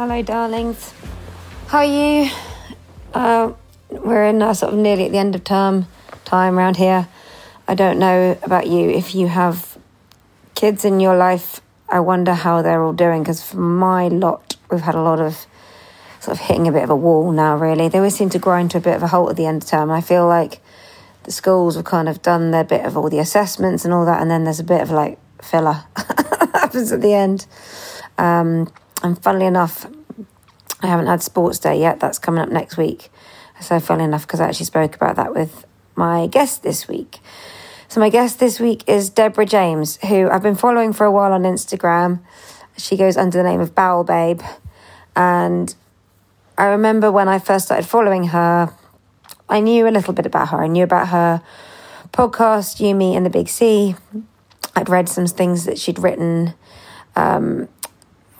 Hello, darlings. How are you? Uh, we're in uh, sort of nearly at the end of term time around here. I don't know about you. If you have kids in your life, I wonder how they're all doing because for my lot, we've had a lot of sort of hitting a bit of a wall now, really. They always seem to grind to a bit of a halt at the end of term. I feel like the schools have kind of done their bit of all the assessments and all that, and then there's a bit of like filler happens at the end. Um, and funnily enough, I haven't had sports day yet. That's coming up next week. So funnily enough, because I actually spoke about that with my guest this week. So my guest this week is Deborah James, who I've been following for a while on Instagram. She goes under the name of Bowel Babe, and I remember when I first started following her, I knew a little bit about her. I knew about her podcast, You, Me, and the Big C. I'd read some things that she'd written um,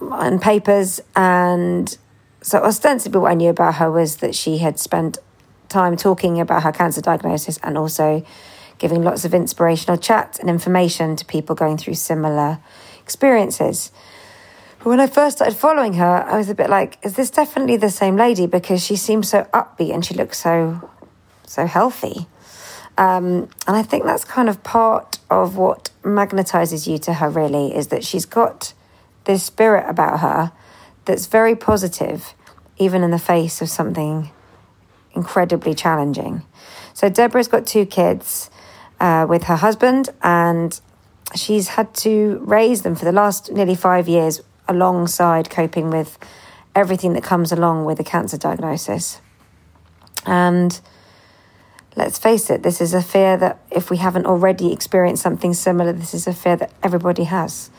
on papers, and so ostensibly what I knew about her was that she had spent time talking about her cancer diagnosis and also giving lots of inspirational chat and information to people going through similar experiences. But when I first started following her, I was a bit like, is this definitely the same lady? Because she seems so upbeat and she looks so so healthy. Um, and I think that's kind of part of what magnetizes you to her, really, is that she's got this spirit about her that's very positive, even in the face of something incredibly challenging. So, Deborah's got two kids uh, with her husband, and she's had to raise them for the last nearly five years alongside coping with everything that comes along with a cancer diagnosis. And let's face it, this is a fear that if we haven't already experienced something similar, this is a fear that everybody has.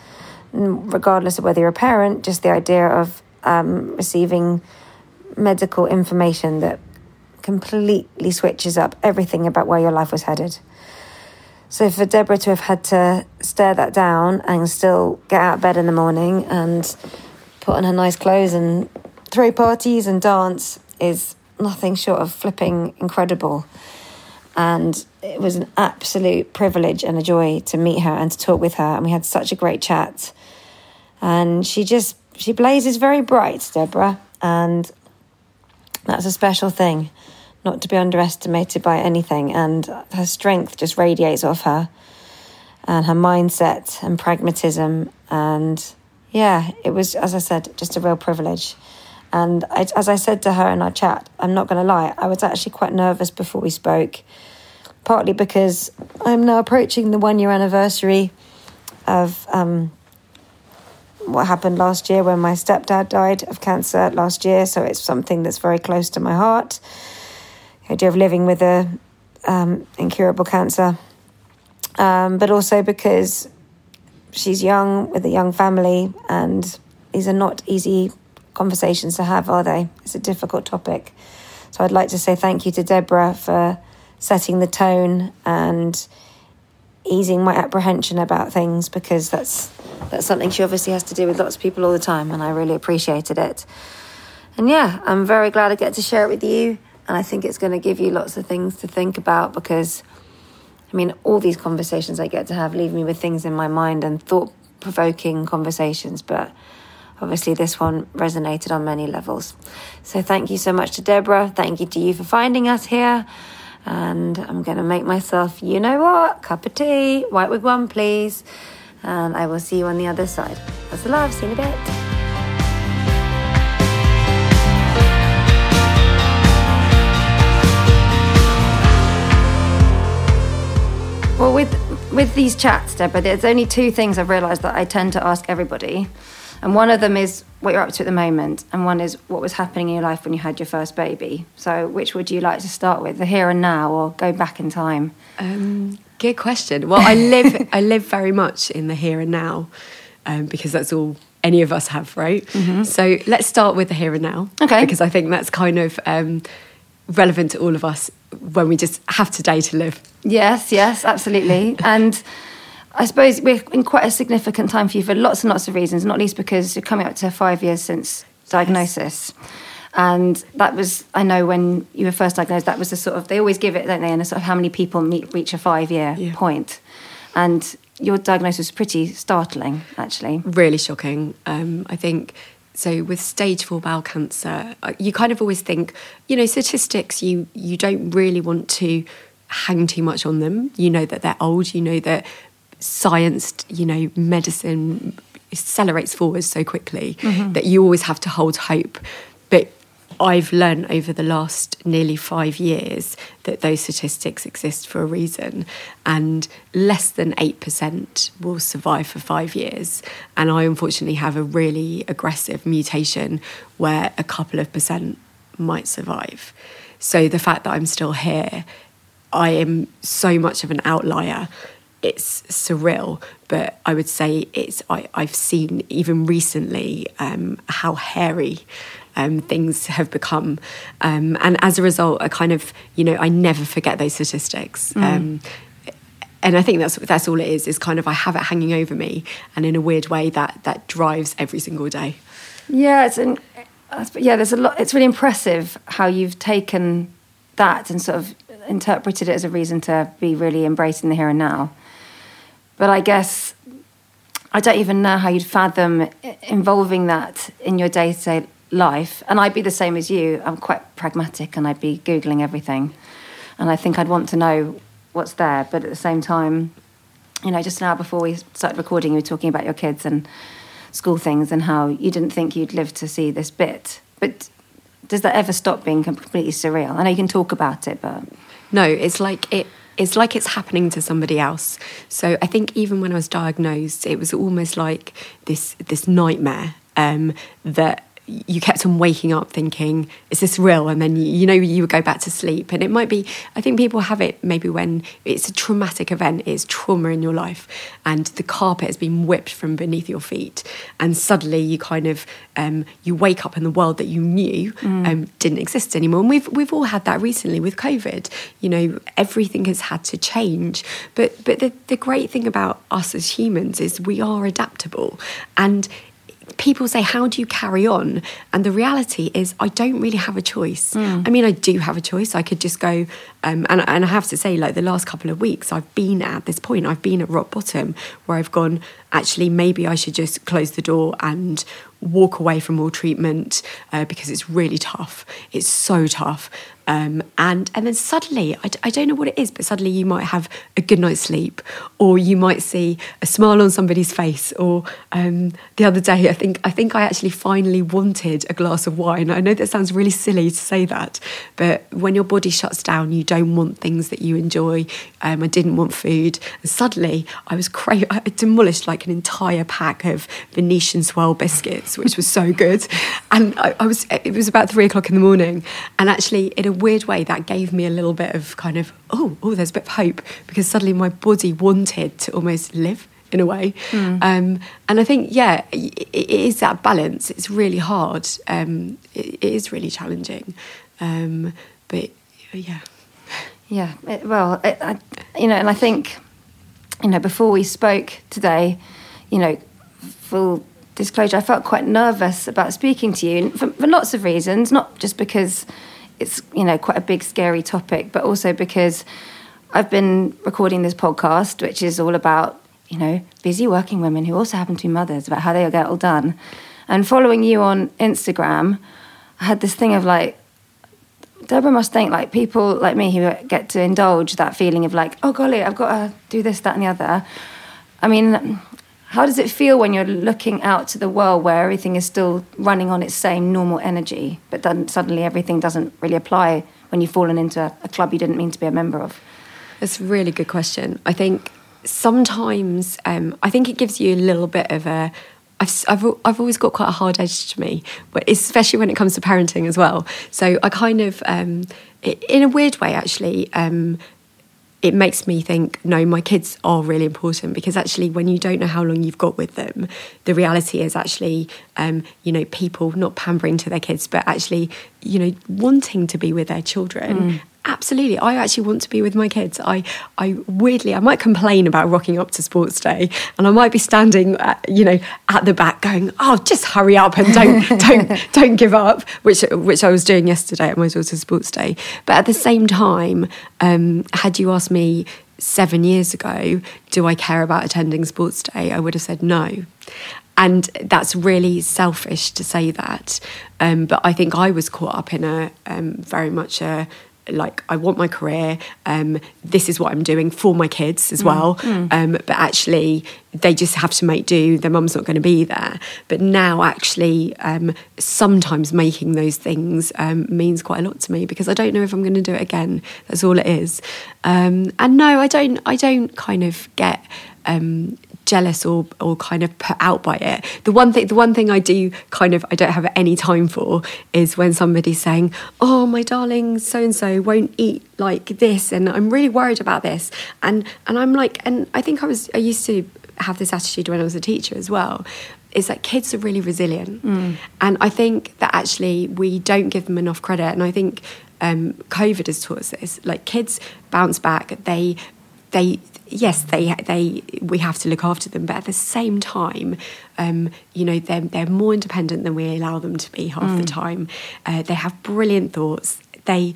Regardless of whether you're a parent, just the idea of um, receiving medical information that completely switches up everything about where your life was headed. So for Deborah to have had to stare that down and still get out of bed in the morning and put on her nice clothes and throw parties and dance is nothing short of flipping incredible. And it was an absolute privilege and a joy to meet her and to talk with her. And we had such a great chat. And she just, she blazes very bright, Deborah. And that's a special thing not to be underestimated by anything, and her strength just radiates off her. and her mindset and pragmatism. And yeah, it was, as I said, just a real privilege. And I, as I said to her in our chat, I'm not going to lie, I was actually quite nervous before we spoke, partly because I'm now approaching the one year anniversary of um, what happened last year when my stepdad died of cancer last year. So it's something that's very close to my heart. The idea of living with a um, incurable cancer, um, but also because she's young with a young family, and these are not easy conversations to have, are they? It's a difficult topic. So I'd like to say thank you to Deborah for setting the tone and easing my apprehension about things because that's that's something she obviously has to do with lots of people all the time and I really appreciated it. And yeah, I'm very glad I get to share it with you and I think it's going to give you lots of things to think about because I mean all these conversations I get to have leave me with things in my mind and thought provoking conversations but obviously this one resonated on many levels. So thank you so much to Deborah. Thank you to you for finding us here. And I'm going to make myself, you know what, cup of tea, white with one, please. And I will see you on the other side. That's the love. See you in a bit. Well, with with these chats, Deborah, there's only two things I've realised that I tend to ask everybody. And one of them is what you're up to at the moment, and one is what was happening in your life when you had your first baby. So, which would you like to start with, the here and now, or go back in time? Um, good question. Well, I live I live very much in the here and now, um, because that's all any of us have, right? Mm-hmm. So let's start with the here and now, okay? Because I think that's kind of um, relevant to all of us when we just have today to live. Yes, yes, absolutely, and. I suppose we're in quite a significant time for you for lots and lots of reasons, not least because you're coming up to five years since diagnosis. Yes. And that was, I know when you were first diagnosed, that was the sort of, they always give it, don't they, and a sort of how many people meet, reach a five year yeah. point. And your diagnosis was pretty startling, actually. Really shocking. Um, I think so with stage four bowel cancer, uh, you kind of always think, you know, statistics, you you don't really want to hang too much on them. You know that they're old, you know that science, you know, medicine accelerates forward so quickly mm-hmm. that you always have to hold hope. But I've learned over the last nearly five years that those statistics exist for a reason, and less than 8% will survive for five years. And I unfortunately have a really aggressive mutation where a couple of percent might survive. So the fact that I'm still here, I am so much of an outlier it's surreal, but I would say it's I, have seen even recently um, how hairy um, things have become, um, and as a result, I kind of you know I never forget those statistics. Mm. Um, and I think that's that's all it is. Is kind of I have it hanging over me, and in a weird way that that drives every single day. Yeah, it's an yeah. There's a lot. It's really impressive how you've taken that and sort of interpreted it as a reason to be really embracing the here and now. But I guess I don't even know how you'd fathom involving that in your day to day life. And I'd be the same as you. I'm quite pragmatic and I'd be Googling everything. And I think I'd want to know what's there. But at the same time, you know, just now before we started recording, you were talking about your kids and school things and how you didn't think you'd live to see this bit. But does that ever stop being completely surreal? I know you can talk about it, but. No, it's like it it's like it's happening to somebody else. So I think even when I was diagnosed, it was almost like this this nightmare um, that you kept on waking up thinking, is this real? And then, you, you, know, you would go back to sleep. And it might be, I think people have it maybe when it's a traumatic event, it's trauma in your life, and the carpet has been whipped from beneath your feet. And suddenly you kind of, um, you wake up in the world that you knew mm. um, didn't exist anymore. And we've, we've all had that recently with COVID. You know, everything has had to change. But, but the, the great thing about us as humans is we are adaptable. And people say, How do you carry on? And the reality is, I don't really have a choice. Mm. I mean, I do have a choice. I could just go, um, and, and I have to say, like the last couple of weeks, I've been at this point, I've been at rock bottom where I've gone, actually, maybe I should just close the door and walk away from all treatment uh, because it's really tough. It's so tough. Um, and and then suddenly, I, I don't know what it is, but suddenly you might have a good night's sleep, or you might see a smile on somebody's face. Or um, the other day, I think I think I actually finally wanted a glass of wine. I know that sounds really silly to say that, but when your body shuts down, you don't want things that you enjoy. Um, I didn't want food, and suddenly I was cra- I demolished like an entire pack of Venetian swirl biscuits, which was so good. And I, I was it was about three o'clock in the morning, and actually in a weird way that gave me a little bit of kind of oh oh there's a bit of hope because suddenly my body wanted to almost live in a way. Hmm. Um, and I think, yeah, it, it is that balance. It's really hard. Um, it, it is really challenging. Um, but yeah. Yeah, it, well, it, I, you know, and I think, you know, before we spoke today, you know, full disclosure, I felt quite nervous about speaking to you for, for lots of reasons, not just because it's, you know, quite a big, scary topic, but also because I've been recording this podcast, which is all about, you know, busy working women who also happen to be mothers, about how they get all done. And following you on Instagram, I had this thing of like, Deborah must think like people like me who get to indulge that feeling of like, oh golly, I've got to do this, that, and the other. I mean, how does it feel when you're looking out to the world where everything is still running on its same normal energy, but then suddenly everything doesn't really apply when you've fallen into a, club you didn't mean to be a member of? That's a really good question. I think sometimes um, I think it gives you a little bit of a. I've, I've, I've always got quite a hard edge to me, but especially when it comes to parenting as well. So I kind of, um, in a weird way, actually, um, it makes me think no my kids are really important because actually when you don't know how long you've got with them the reality is actually um, you know people not pampering to their kids but actually you know wanting to be with their children absolutely. I actually want to be with my kids. I i weirdly i might complain about rocking up to sports day and i might be standing at, you know at the back going oh just hurry up and don't don't don't give up which which i was doing yesterday at my daughter's sports day. But at the same time um, had you asked me seven years ago do i care about attending sports day? I would have said no. And that's really selfish to say that. Um, but i think i was caught up in a um, very much a like I want my career. Um, this is what I'm doing for my kids as well. Um, but actually, they just have to make do. Their mum's not going to be there. But now, actually, um, sometimes making those things um, means quite a lot to me because I don't know if I'm going to do it again. That's all it is. Um, and no, I don't. I don't kind of get. Jealous or or kind of put out by it. The one thing the one thing I do kind of I don't have any time for is when somebody's saying, "Oh, my darling so and so won't eat like this and I'm really worried about this." And and I'm like and I think I was I used to have this attitude when I was a teacher as well. Is that kids are really resilient, and I think that actually we don't give them enough credit. And I think um, COVID has taught us this. Like kids bounce back. They they yes they they we have to look after them but at the same time um, you know they're, they're more independent than we allow them to be half the time. Uh, they have brilliant thoughts. They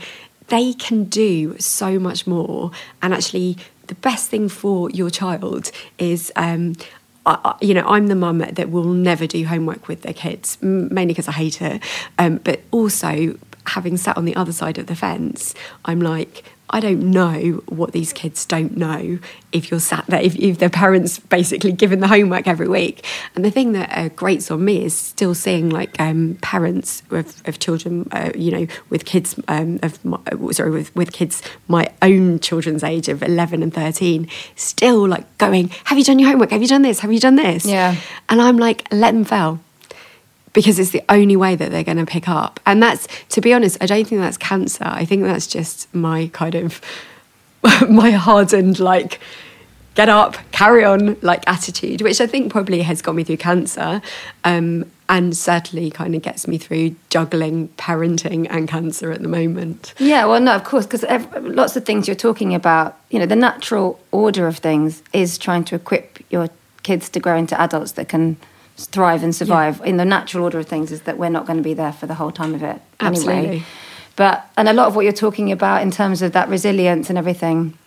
they can do so much more. And actually the best thing for your child is um, I- you know, I'm the mum that will never do homework with their kids, mainly because I hate it. Um, but also, having sat on the other side of the fence, I'm like, I don't know what these kids don't know if you're sat there, if, if their parents basically given the homework every week. And the thing that uh, grates on me is still seeing like um, parents of, of children, uh, you know, with kids um, of my, uh, sorry, with, with kids my own children's age of 11 and 13, still like going, Have you done your homework? Have you done this? Have you done this? Yeah. And I'm like, Let them fail because it's the only way that they're going to pick up. And that's, to be honest, I don't think that's cancer. I think that's just my kind of, my hardened, like, get up, carry on, like, attitude, which I think probably has got me through cancer. Um, and certainly kind of gets me through juggling parenting and cancer at the moment. Yeah, well, no, of course, because lots of things you're talking about, you know, the natural order of things is trying to equip your kids to grow into adults that can thrive and survive. In the natural order of things, is that we're not going to be there for the whole time of it anyway. Absolutely. But and a lot of what you're talking about in terms of that resilience and everything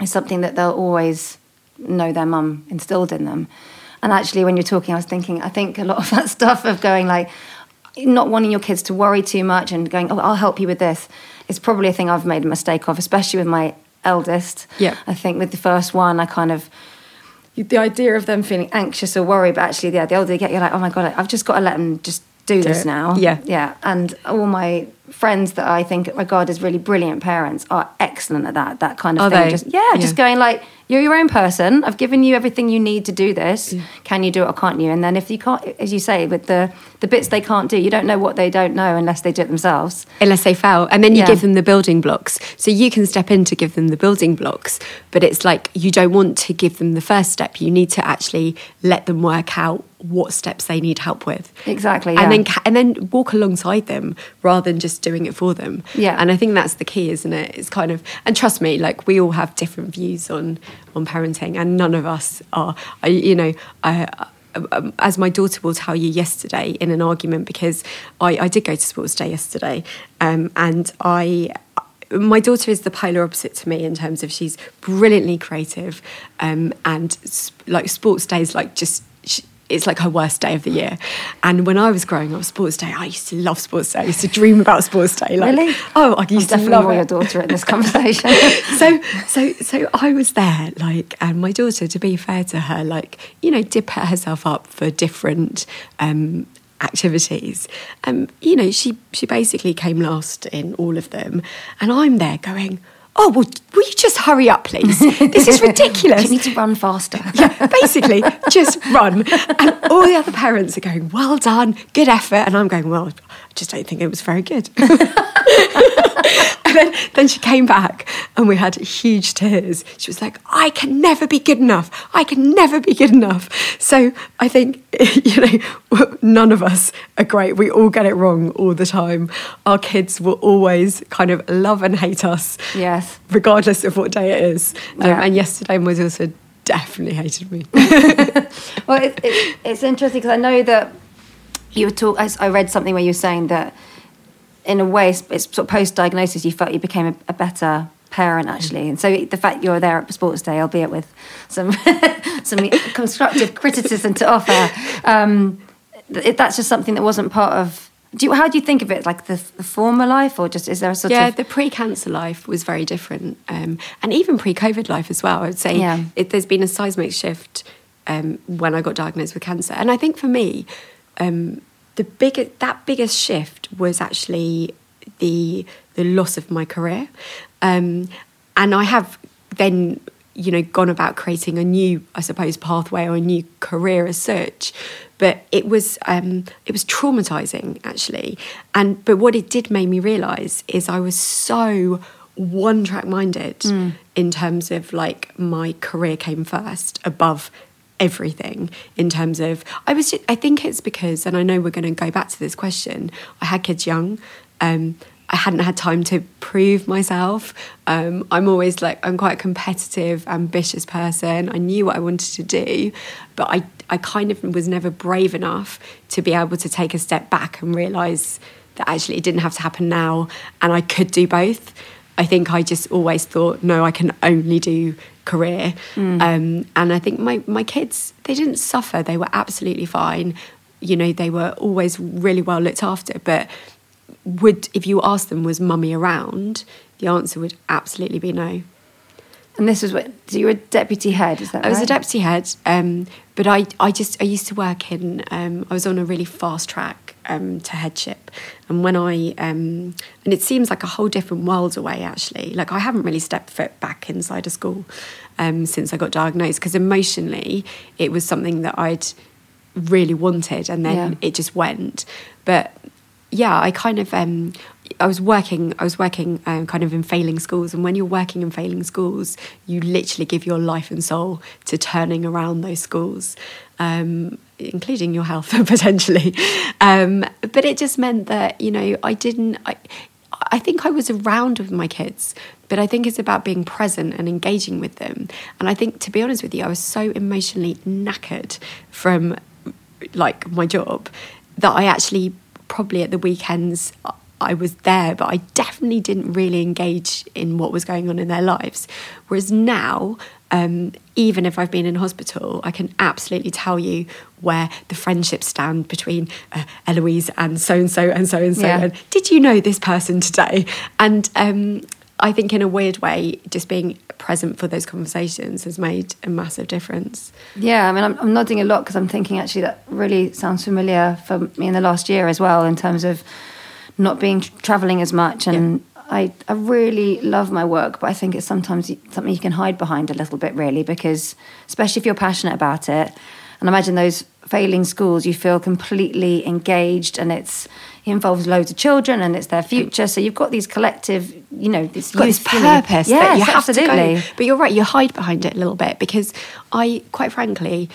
is something that they'll always know their mum instilled in them. And actually, when you're talking, I was thinking, I think a lot of that stuff of going like, not wanting your kids to worry too much and going, oh, I'll help you with this, is probably a thing I've made a mistake of, especially with my eldest. Yeah. I think with the first one, I kind of, the idea of them feeling anxious or worried, but actually, yeah, the older they get, you're like, oh my God, I've just got to let them just do, this it. now. Yeah. Yeah. And all my friends that I think regard as really brilliant parents are excellent at that, that kind of Are thing. they? Just, yeah, Yeah. just going like, you're your own person. I've given you everything you need to do this. Mm. Can you do it or can't you? And then if you can't, as you say, with the the bits they can't do, you don't know what they don't know unless they do it themselves. unless they fail and then you Yeah. give them the building blocks so you can step in to give them the building blocks but it's like you don't want to give them the first step you need to actually let them work out what steps they need help with Exactly, yeah. and then and then walk alongside them rather than just doing it for them Yeah. and i think that's the key isn't it it's kind of and trust me like we all have different views on on parenting and none of us are I, you know i um, as my daughter will tell you yesterday in an argument because I, I did go to sports day yesterday um, and I my daughter is the polar opposite to me in terms of she's brilliantly creative um, and s- like sports days like just it's like her worst day of the year. And when I was growing up, sports day, I used to love sports day. I used to dream about sports day. Like, Really? Oh, I I'm used to definitely love your daughter in this conversation. so so so I was there, like, and my daughter, to be fair to her, like, you know, did put herself up for different um, activities. Um, you know, she she basically came last in all of them, and I'm there going. Oh well, will you just hurry up, please? This is ridiculous. you need to run faster. yeah, basically, just run. And all the other parents are going, well done, good effort. And I'm going, well, I just don't think it was very good. and then, then she came back and we had huge tears. She was like, I can never be good enough. I can never be good enough. So I think, you know, none of us are great. We all get it wrong all the time. Our kids will always kind of love and hate us. Yes. Regardless of what day it is. Um, and yesterday was also definitely hated me. Well, it, it, it's interesting because I know that you were talk. I, I read something where you were saying that, in a way, it's, sort of post-diagnosis, you felt you became a, a better parent actually, and so the fact you're there at sports day, albeit with some some constructive criticism to offer, um, it, that's just something that wasn't part of. Do you, how do you think of it? Like the, the former life, or just is there a sort of yeah, the pre-cancer life was very different, um, and even pre-COVID life as well. I would say Yeah. it, there's been a seismic shift um, when I got diagnosed with cancer, and I think for me, um, the biggest that biggest shift was actually the the loss of my career, um, and I have then you know gone about creating a new, I suppose, pathway or a new career as such. But it was um, it was traumatizing actually, and but what it did make me realize is I was so one track minded in terms of like my career came first above everything in terms of I was just, I think it's because and I know we're going to go back to this question I had kids young um I hadn't had time to prove myself. Um I'm always like I'm quite a competitive ambitious person. I knew what I wanted to do but I I kind of was never brave enough to be able to take a step back and realize that actually it didn't have to happen now and I could do both. I think I just always thought, no, I can only do career. Um, and I think my, my kids, they didn't suffer. They were absolutely fine. You know, they were always really well looked after. But would if you asked them, was mummy around? The answer would absolutely be no. and this was what so you were deputy head, is that I was a deputy head, um, but I, I just I used to work in um, I was on a really fast track um, to headship, and when I um, and it seems like a whole different world away actually. Like I haven't really stepped foot back inside a school um, since I got diagnosed because emotionally it was something that I'd really wanted, and then Yeah. it just went. But yeah, I kind of um, I was working I was working um, kind of in failing schools, and when you're working in failing schools, you literally give your life and soul to turning around those schools. Um, including your health potentially um, but it just meant that you know i didn't I, I think I was around with my kids, but I think it's about being present and engaging with them. And I think, to be honest with you, I was so emotionally knackered from like my job that I actually probably at the weekends I was there, but I definitely didn't really engage in what was going on in their lives. Whereas now, um, even if I've been in hospital, I can absolutely tell you where the friendships stand between uh, Eloise and so and so and so and so. Yeah. And did you know this person today? And um, I think, in a weird way, just being present for those conversations has made a massive difference. Yeah, I mean, I'm, I'm nodding a lot because I'm thinking actually that really sounds familiar for me in the last year as well, in terms of not being traveling as much. And I, I really love my work, but I think it's sometimes something you can hide behind a little bit, really, because especially if you're passionate about it. And imagine those failing schools, you feel completely engaged, and it's it involves loads of children, and it's their future. So you've got these collective, you know, this You've got this purpose that you have absolutely. to go. But you're right, you hide behind it a little bit because I, quite frankly,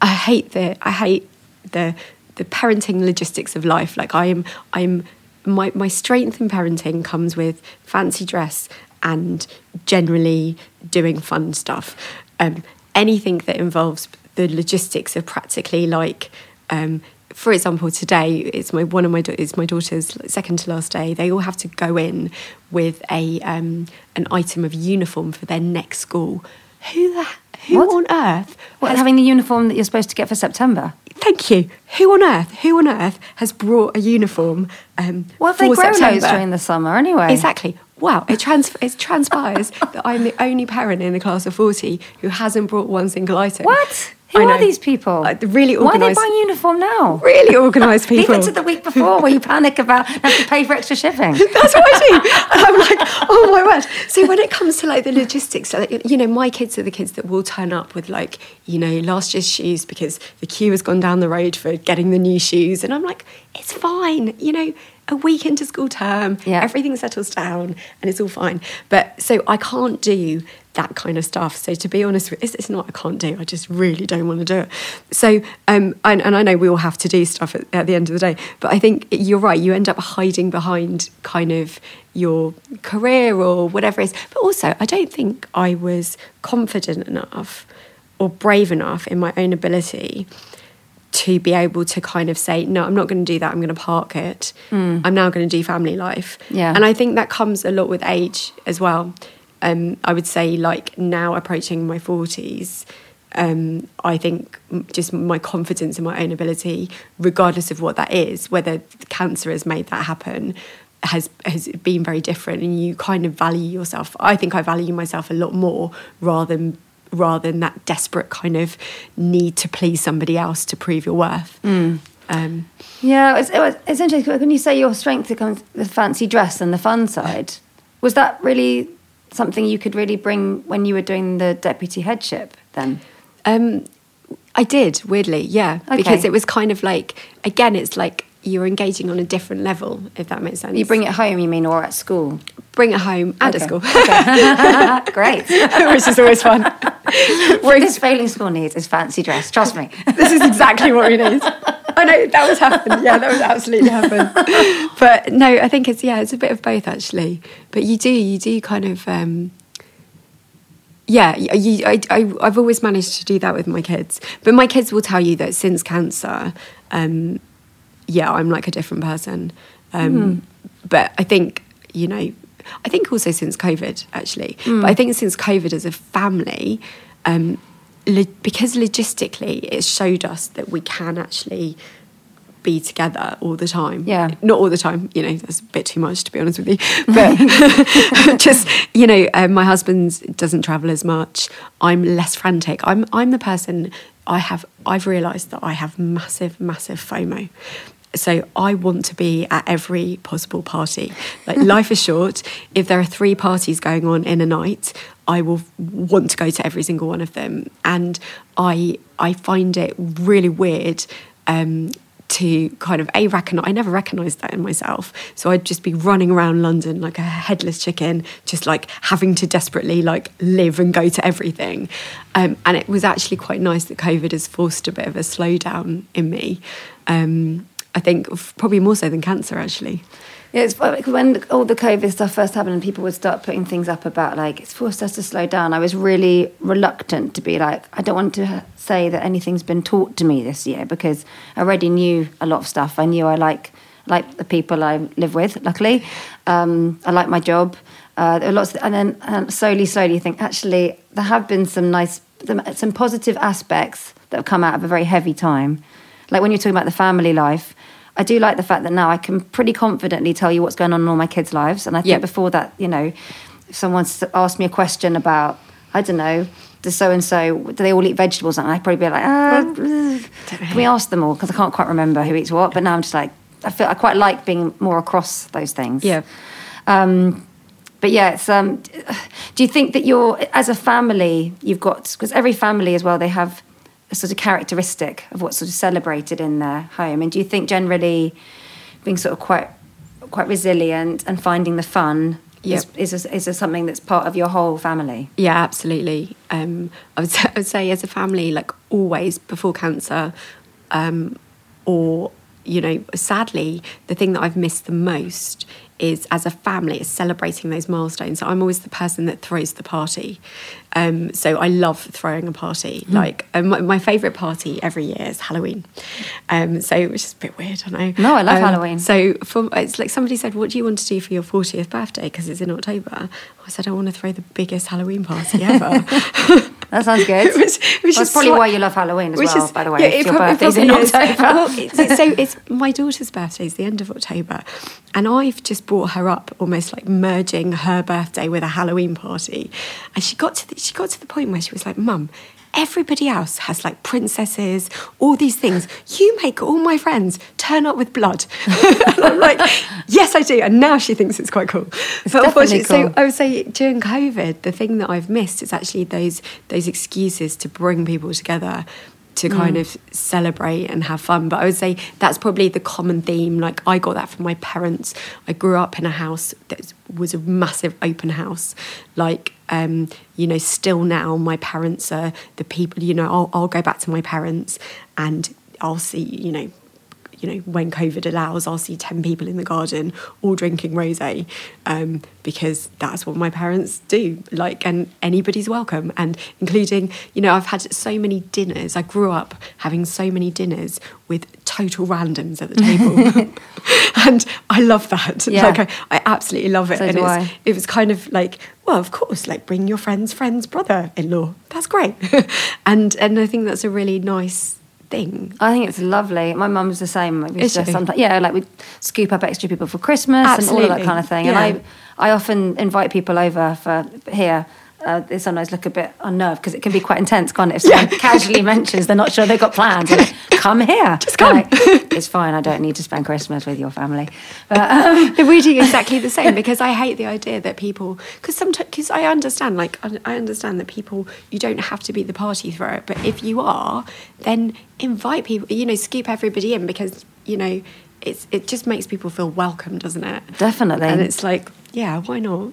I hate the I hate the the parenting logistics of life. Like I am I'm my my strength in parenting comes with fancy dress and generally doing fun stuff. Um, anything that involves the logistics of practically like um, for example, today it's my one of my it's my daughter's second to last day. They all have to go in with a um, an item of uniform for their next school. Who the who What? on earth? What, has- having the uniform that you're supposed to get for September? Thank you. Who on earth? Who on earth has brought a uniform? Um, Well, they grown September? those during the summer anyway? Exactly. Wow. It, trans- it transpires that I'm the only parent in the class of 40 who hasn't brought one single item. What? Who are these people? Like, the really Why are they buying uniform now? Really organised people. Even to the week before where you panic about having to pay for extra shipping. That's what I do. And I'm like, oh my word. So when it comes to like the logistics, like, you know, my kids are the kids that will turn up with like, you know, last year's shoes because the queue has gone down the road for getting the new shoes. And I'm like, it's fine. You know, a week into school term, Yeah. everything settles down and it's all fine. But so I can't do that kind of stuff. So to be honest, with it's, it's not I can't do. I just really don't want to do it. So um, and, and I know we all have to do stuff at, at the end of the day. But I think you're right. You end up hiding behind kind of your career or whatever it is. But also, I don't think I was confident enough or brave enough in my own ability to be able to kind of say, no, I'm not going to do that. I'm going to park it. I'm now going to do family life. Yeah. And I think that comes a lot with age as well. Um, I would say, like now approaching my 40s, um, I think just my confidence in my own ability, regardless of what that is, whether cancer has made that happen, has has been very different. And you kind of value yourself. I think I value myself a lot more rather than rather than that desperate kind of need to please somebody else to prove your worth. Um, Yeah, it's, it was, it's interesting when you say your strength becomes the fancy dress and the fun side. Was that really something you could really bring when you were doing the deputy headship then? Um, I did weirdly, yeah, Okay. because it was kind of like again, it's like you're engaging on a different level, if that makes sense. You bring it home, you mean, or at school? bring it home and Okay. at school, Great. which is always fun. what this failing school needs is fancy dress. Trust me. this is exactly what we need. I know that was happened. Yeah, that was absolutely happened. But no, I think it's yeah, it's a bit of both actually. But you do, you do kind of. Um, yeah, you, I, I, I've always managed to do that with my kids. But my kids will tell you that since cancer, um, yeah, I'm like a different person. Um, But I think, you know, I think also since COVID, actually. But I think since COVID as a family, um, lo- because logistically it showed us that we can actually be together all the time. Yeah. Not all the time, you know, that's a bit too much to be honest with you. But just, you know, um, my husband doesn't travel as much. I'm less frantic. I'm I'm the person I have I've realised that I have massive, massive FOMO. So I want to be at every possible party. Like life is short. If there are three parties going on in a night, I will want to go to every single one of them. And I I find it really weird um, to kind of a recognize. I never recognised that in myself. So I'd just be running around London like a headless chicken, just like having to desperately like live and go to everything. Um, and it was actually quite nice that COVID has forced a bit of a slowdown in me. Um, I think probably more so than cancer actually. Yeah, it's when all the COVID stuff first happened and people would start putting things up about like it's forced us to slow down. I was really reluctant to be like I don't want to say that anything's been taught to me this year because I already knew a lot of stuff. I knew I like like the people I live with. Luckily, um, I like my job. Uh, there are lots, of, and then and slowly, slowly, think actually there have been some nice, some positive aspects that have come out of a very heavy time. Like when you're talking about the family life, I do like the fact that now I can pretty confidently tell you what's going on in all my kids' lives. And I think Yeah. before that, you know, if someone's asked me a question about, I don't know, does so and so, do they all eat vegetables? And I'd probably be like, ah, can we ask them all? Because I can't quite remember who eats what. But now I'm just like, I feel I quite like being more across those things. Yeah. Um, but yeah, it's. Um, do you think that you're, as a family, you've got because every family as well, they have a sort of characteristic of what's sort of celebrated in their home. And do you think generally being sort of quite quite resilient and finding the fun Yep. is, is, is, is something that's part of your whole family? Yeah, absolutely. Um, I, would say, I would say, as a family, like always before cancer, um, or you know, sadly, the thing that I've missed the most is as a family is celebrating those milestones. So I'm always the person that throws the party. Um, so I love throwing a party. Like um, my, my favourite party every year is Halloween. Um, so which is a bit weird, I know. No, I love Um, Halloween. So for, it's like somebody said, "What do you want to do for your 40th birthday?" Because it's in October. I said, "I want to throw the biggest Halloween party ever." That sounds good. That's is probably why you love Halloween as well, is- by the way. yeah, it your prob- it birthday's in probably. October. Well, it's, so it's my daughter's birthday is the end of October, and I've just brought her up almost like merging her birthday with a Halloween party, and she got to the, she got to the point where she was like, "Mum." Everybody else has like princesses, all these things. You make all my friends turn up with blood. and I'm like, yes, I do. And now she thinks it's quite cool. but definitely unfortunately, so cool. I would say during COVID, the thing that I've missed is actually those those excuses to bring people together to kind of celebrate and have fun. But I would say that's probably the common theme. Like I got that from my parents. I grew up in a house that was a massive open house. Like um, you know, still now my parents are the people. You know, I'll, I'll go back to my parents and I'll see. You know, you know, when COVID allows, I'll see 10 people in the garden all drinking rosé um, because that's what my parents do. Like, and anybody's welcome. And including, you know, I've had so many dinners. I grew up having so many dinners with total randoms at the table. and I love that. Yeah. Like, I, I absolutely love it. So and it's, it was kind of like, well, of course, like bring your friend's friend's brother in law. That's great. and, and I think that's a really nice thing. I think it's lovely. My mum's the same. Like, we Is just she? sometimes, yeah, like we scoop up extra people for Christmas and all of that kind of thing. Yeah. And I, I often invite people over for here. Uh, they sometimes look a bit unnerved because it can be quite intense, can't it? If someone casually mentions they're not sure they've got plans, like, come here. Just come. it's fine. I don't need to spend Christmas with your family. But um, we're doing exactly the same because I hate the idea that people because sometimes because I understand like I I understand that people you don't have to be the party thrower but if you are then invite people you know scoop everybody in because you know it's it just makes people feel welcome doesn't it Definitely. and it's like yeah why not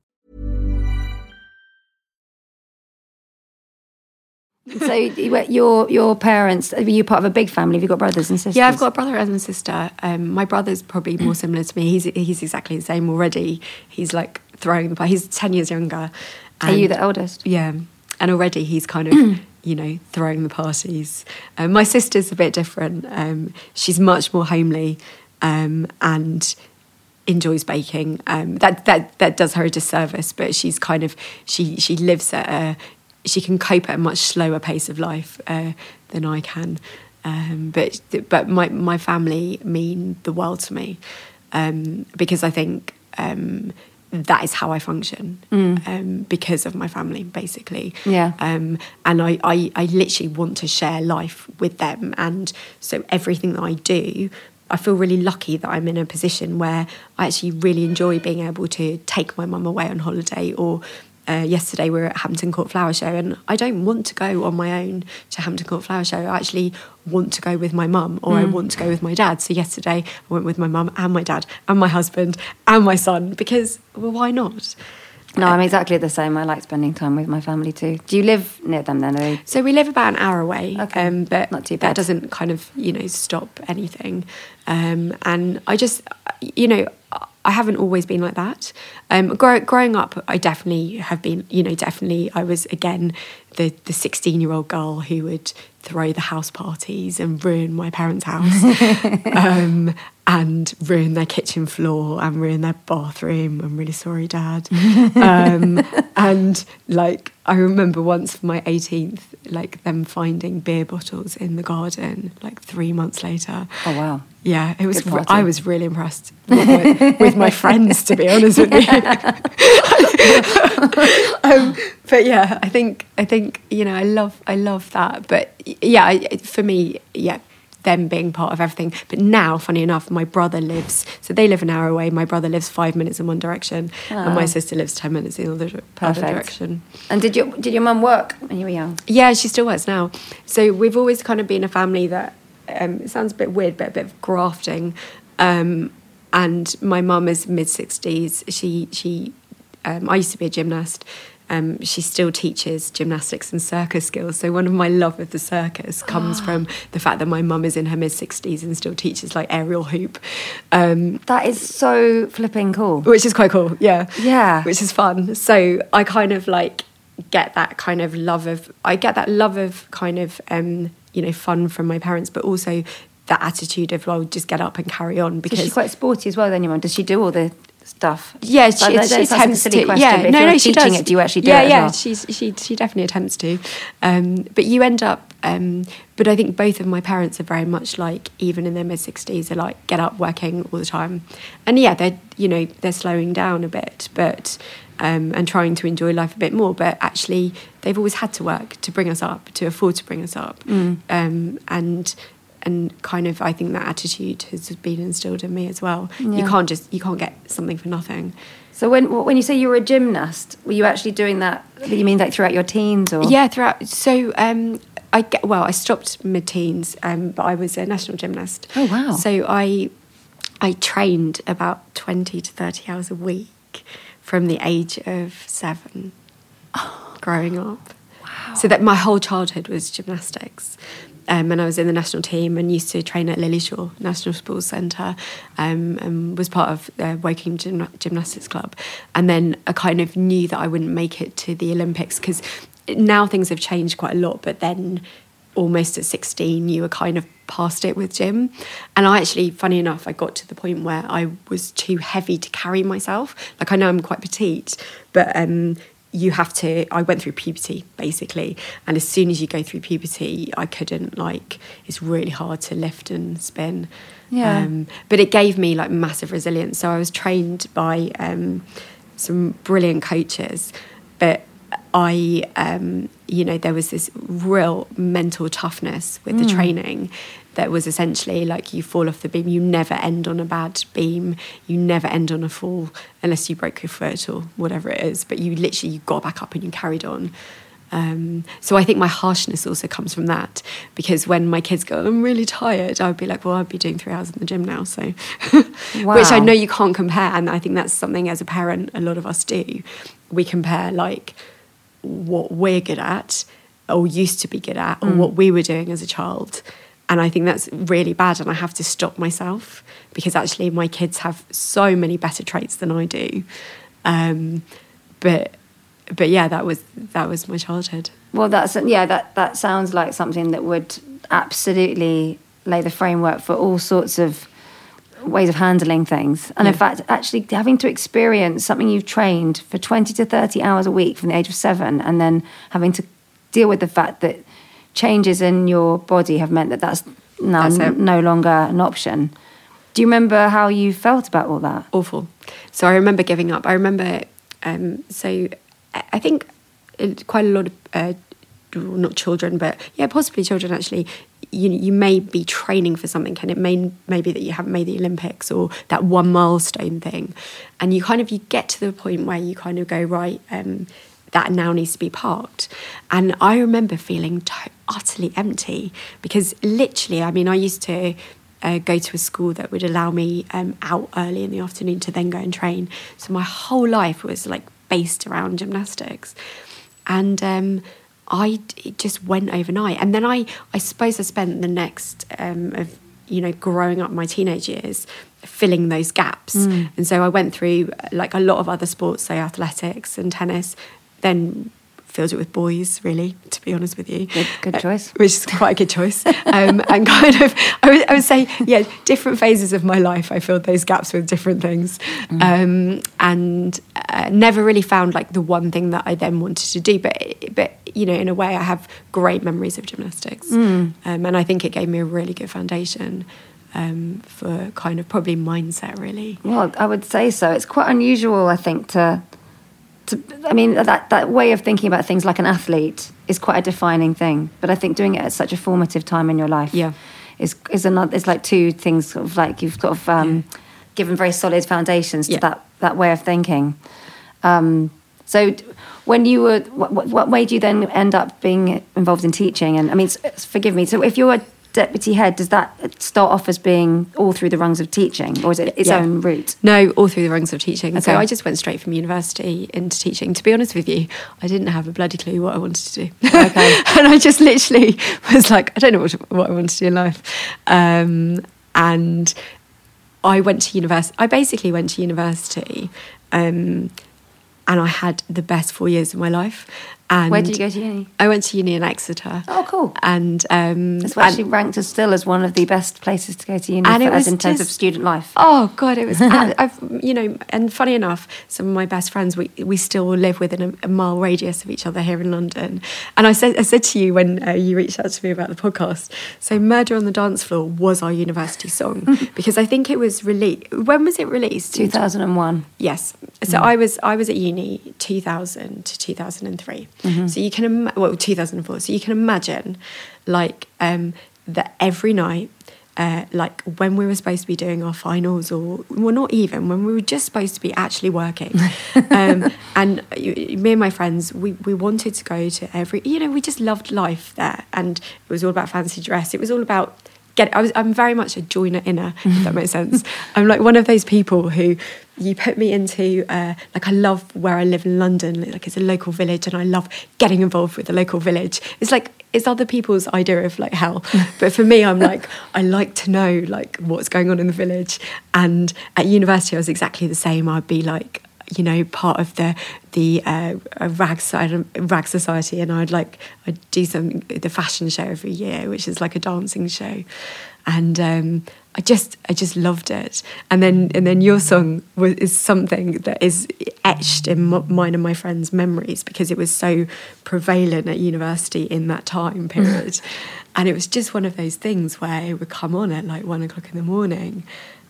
so your your parents are you part of a big family? Have you got brothers and sisters? Yeah, I've got a brother and a sister. Um, my brother's probably more similar to me. He's he's exactly the same already. He's like throwing the party. He's ten years younger. Are you the eldest? Yeah, and already he's kind of you know throwing the parties. Um, my sister's a bit different. Um, she's much more homely um, and enjoys baking. Um, that that that does her a disservice, but she's kind of she she lives at a she can cope at a much slower pace of life uh, than I can. Um, but but my my family mean the world to me um, because I think um, that is how I function um, because of my family, basically. Yeah. Um, and I, I, I literally want to share life with them. And so everything that I do, I feel really lucky that I'm in a position where I actually really enjoy being able to take my mum away on holiday or uh, yesterday we were at Hampton Court Flower Show, and I don't want to go on my own to Hampton Court Flower Show. I actually want to go with my mum, or I want to go with my dad. So yesterday I went with my mum and my dad and my husband and my son because well, why not? No, I'm exactly the same. I like spending time with my family too. Do you live near them then? They- So we live about an hour away, Okay. um, but Not too bad. that doesn't kind of you know stop anything. Um, and I just you know I haven't always been like that. Um, grow, growing up, I definitely have been. You know, definitely I was again the the sixteen year old girl who would throw the house parties and ruin my parents' house. um, and ruin their kitchen floor and ruin their bathroom. I'm really sorry, Dad. um, and like, I remember once for my 18th, like them finding beer bottles in the garden, like three months later. Oh wow. Yeah, it was. Re- I was really impressed with my, with my friends, to be honest with you. um, but yeah, I think I think you know I love I love that. But yeah, for me, yeah, them being part of everything. But now, funny enough, my brother lives. So they live an hour away. My brother lives five minutes in one direction, and my sister lives ten minutes in the other, other direction. And did your did your mum work when you were young? Yeah, she still works now. So we've always kind of been a family that um, it sounds a bit weird, but a bit of grafting. Um, and my mum is mid sixties. She she um, I used to be a gymnast. Um, she still teaches gymnastics and circus skills. So one of my love of the circus comes from the fact that my mum is in her mid sixties and still teaches like aerial hoop. Um, That is so flipping cool. which is quite cool yeah Yeah. which is fun so i kind of like get that kind of love of i get that love of kind of um you know fun from my parents but also that attitude of well just get up and carry on Because because she's quite sporty as well. Then your mum does she do all the stuff? yeah, she, Like, she that sounds a attempts silly to. question, yeah, no, you're no, she does. it, do you actually do yeah, it Yeah, well? she's she she definitely attempts to. Um, but you end up. Um, but I think both of my parents are very much like, even in their mid sixties, are like get up working all the time, and yeah, they're you know they're slowing down a bit, but. Um, and trying to enjoy life a bit more, but actually, they've always had to work to bring us up, to afford to bring us up, Mm. um, and and kind of I think that attitude has been instilled in me as well. You can't just you can't get something for nothing. So when when you say you were a gymnast, were you actually doing that? You mean like throughout your teens or? Yeah, throughout. So um, I get well. I stopped mid-teens, um, but I was a national gymnast. Oh, wow. So I I trained about twenty to thirty hours a week from the age of seven, growing up. Wow. So that my whole childhood was gymnastics. Um, and I was in the national team and used to train at Lilleshall National Sports Centre um, and was part of the Woking Gym- Gymnastics Club. And then I kind of knew that I wouldn't make it to the Olympics because now things have changed quite a lot, but then almost at 16 you were kind of past it with gym and i actually funny enough i got to the point where i was too heavy to carry myself like i know i'm quite petite but um you have to i went through puberty basically. And as soon as you go through puberty i couldn't like it's really hard to lift and spin. Yeah. um, but it gave me like massive resilience. So i was trained by um, some brilliant coaches. But i um, you know there was this real mental toughness with the training that was essentially like you fall off the beam you never end on a bad beam you never end on a fall unless you broke your foot or whatever it is but you literally you got back up and you carried on um, so I think my harshness also comes from that because when my kids go, I'm really tired, I would be like, well, I'd be doing three hours in the gym now. So, which I know you can't compare. And I think that's something as a parent, a lot of us do. We compare like what we're good at or used to be good at or what we were doing as a child. And I think that's really bad. And I have to stop myself because actually my kids have so many better traits than I do. Um, but but yeah, that was that was my childhood. Well, that's yeah. That that sounds like something that would absolutely lay the framework for all sorts of ways of handling things. And in fact, actually having to experience something you've trained for twenty to thirty hours a week from the age of seven, and then having to deal with the fact that changes in your body have meant that that's now That's n- no longer an option. Do you remember how you felt about all that? awful. So I remember giving up. I remember, um, so I think it- quite a lot of, uh, not children, but yeah, possibly children actually. You you may be training for something, and it may maybe that you haven't made the Olympics or that one milestone thing, and you kind of you get to the point where you kind of go right. Um, that now needs to be parked. And I remember feeling to- utterly empty because literally, I mean, I used to uh, go to a school that would allow me um, out early in the afternoon to then go and train. So my whole life was like based around gymnastics. And um, I it just went overnight. And then I, I suppose I spent the next um, of you know growing up my teenage years filling those gaps. And so I went through like a lot of other sports, so athletics and tennis. Then filled it with boys, really, to be honest with you. Good- good Uh, choice. which is quite a good choice. Um, and kind of, I would, I would say, yeah, different phases of my life, I filled those gaps with different things. Um, and uh, never really found like the one thing that I then wanted to do. But, but you know, in a way, I have great memories of gymnastics. Um, and I think it gave me a really good foundation um, for kind of probably mindset, really. Well, I would say so. It's quite unusual, I think, to, to. I mean, that that way of thinking about things like an athlete is quite a defining thing. But I think doing it at such a formative time in your life, Yeah. is is another. It's like two things. Sort of like you've sort of um, given very solid foundations to Yeah. that that way of thinking. Um, so, when you were, what, what, way do you then end up being involved in teaching? And I mean, forgive me. So, if you're a deputy head, does that start off as being all through the rungs of teaching, or is it its Yeah. own route? No, all through the rungs of teaching. So Okay. I just went straight from university into teaching. To be honest with you, I didn't have a bloody clue what I wanted to do. Okay. and I just literally was like, I don't know what, what I want to do in life. Um, and I went to university. I basically went to university. Um, and I had the best four years of my life. And Where did you go to uni? I went to uni in Exeter. Oh, cool. And um, It's and- actually ranked as still as one of the best places to go to uni And for, it as was in terms of student life. Oh God, it was. I- I've you know, and funny enough, some of my best friends we we still live within a, a mile radius of each other here in London. And I said I said to you when uh, you reached out to me about the podcast. So "Murder on the Dance Floor" was our university song because I think it was released. When was it released? 2001. Yes. So I was I was at uni 2000 to 2003. So you can ima- well 2004. So you can imagine like um, that every night. Uh, like when we were supposed to be doing our finals, or well, not even when we were just supposed to be actually working, um, and you, me and my friends, we we wanted to go to every, you know, we just loved life there, and it was all about fancy dress. It was all about get. I was. I'm very much a joiner inner. If that makes sense. I'm like one of those people who you put me into. Uh, like I love where I live in London. Like it's a local village, and I love getting involved with the local village. It's like it's other people's idea of like hell, but for me, I'm like I like to know like what's going on in the village. And at university, I was exactly the same. I'd be like you know, part of the the uh, rag side, rag society, and I'd like I'd do some the fashion show every year, which is like a dancing show, and um, I just I just loved it. And then and then your song was is something that is etched in mine and my friends' memories because it was so prevalent at university in that time period, and it was just one of those things where it would come on at like one o'clock in the morning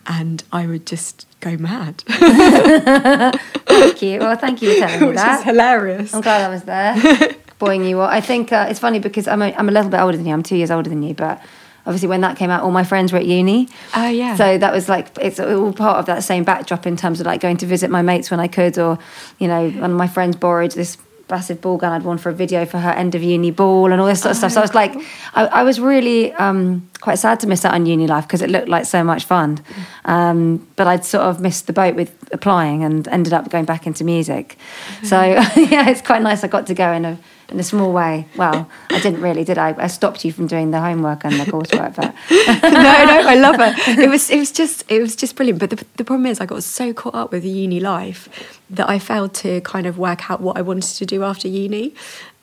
and I would just go mad. thank you. Well, thank you for telling me that. Which is hilarious. I'm glad I was there, boying you. I think uh, it's funny because I'm a, I'm a little bit older than you. I'm two years older than you, but obviously when that came out, all my friends were at uni. Oh yeah. So that was like it's all part of that same backdrop in terms of like going to visit my mates when I could, or you know, one of my friends borrowed this massive ball gun I'd worn for a video for her end of uni ball and all this sort of stuff. So I was like, I, I was really um, quite sad to miss out on uni life because it looked like so much fun. Um, but I'd sort of missed the boat with applying and ended up going back into music. So yeah, it's quite nice. I got to go in a in a small way. Well, I didn't really, did I? I stopped you from doing the homework and the coursework, but no, no, I love it. It was, it was just, it was just brilliant. But the, the problem is, I got so caught up with uni life that I failed to kind of work out what I wanted to do after uni.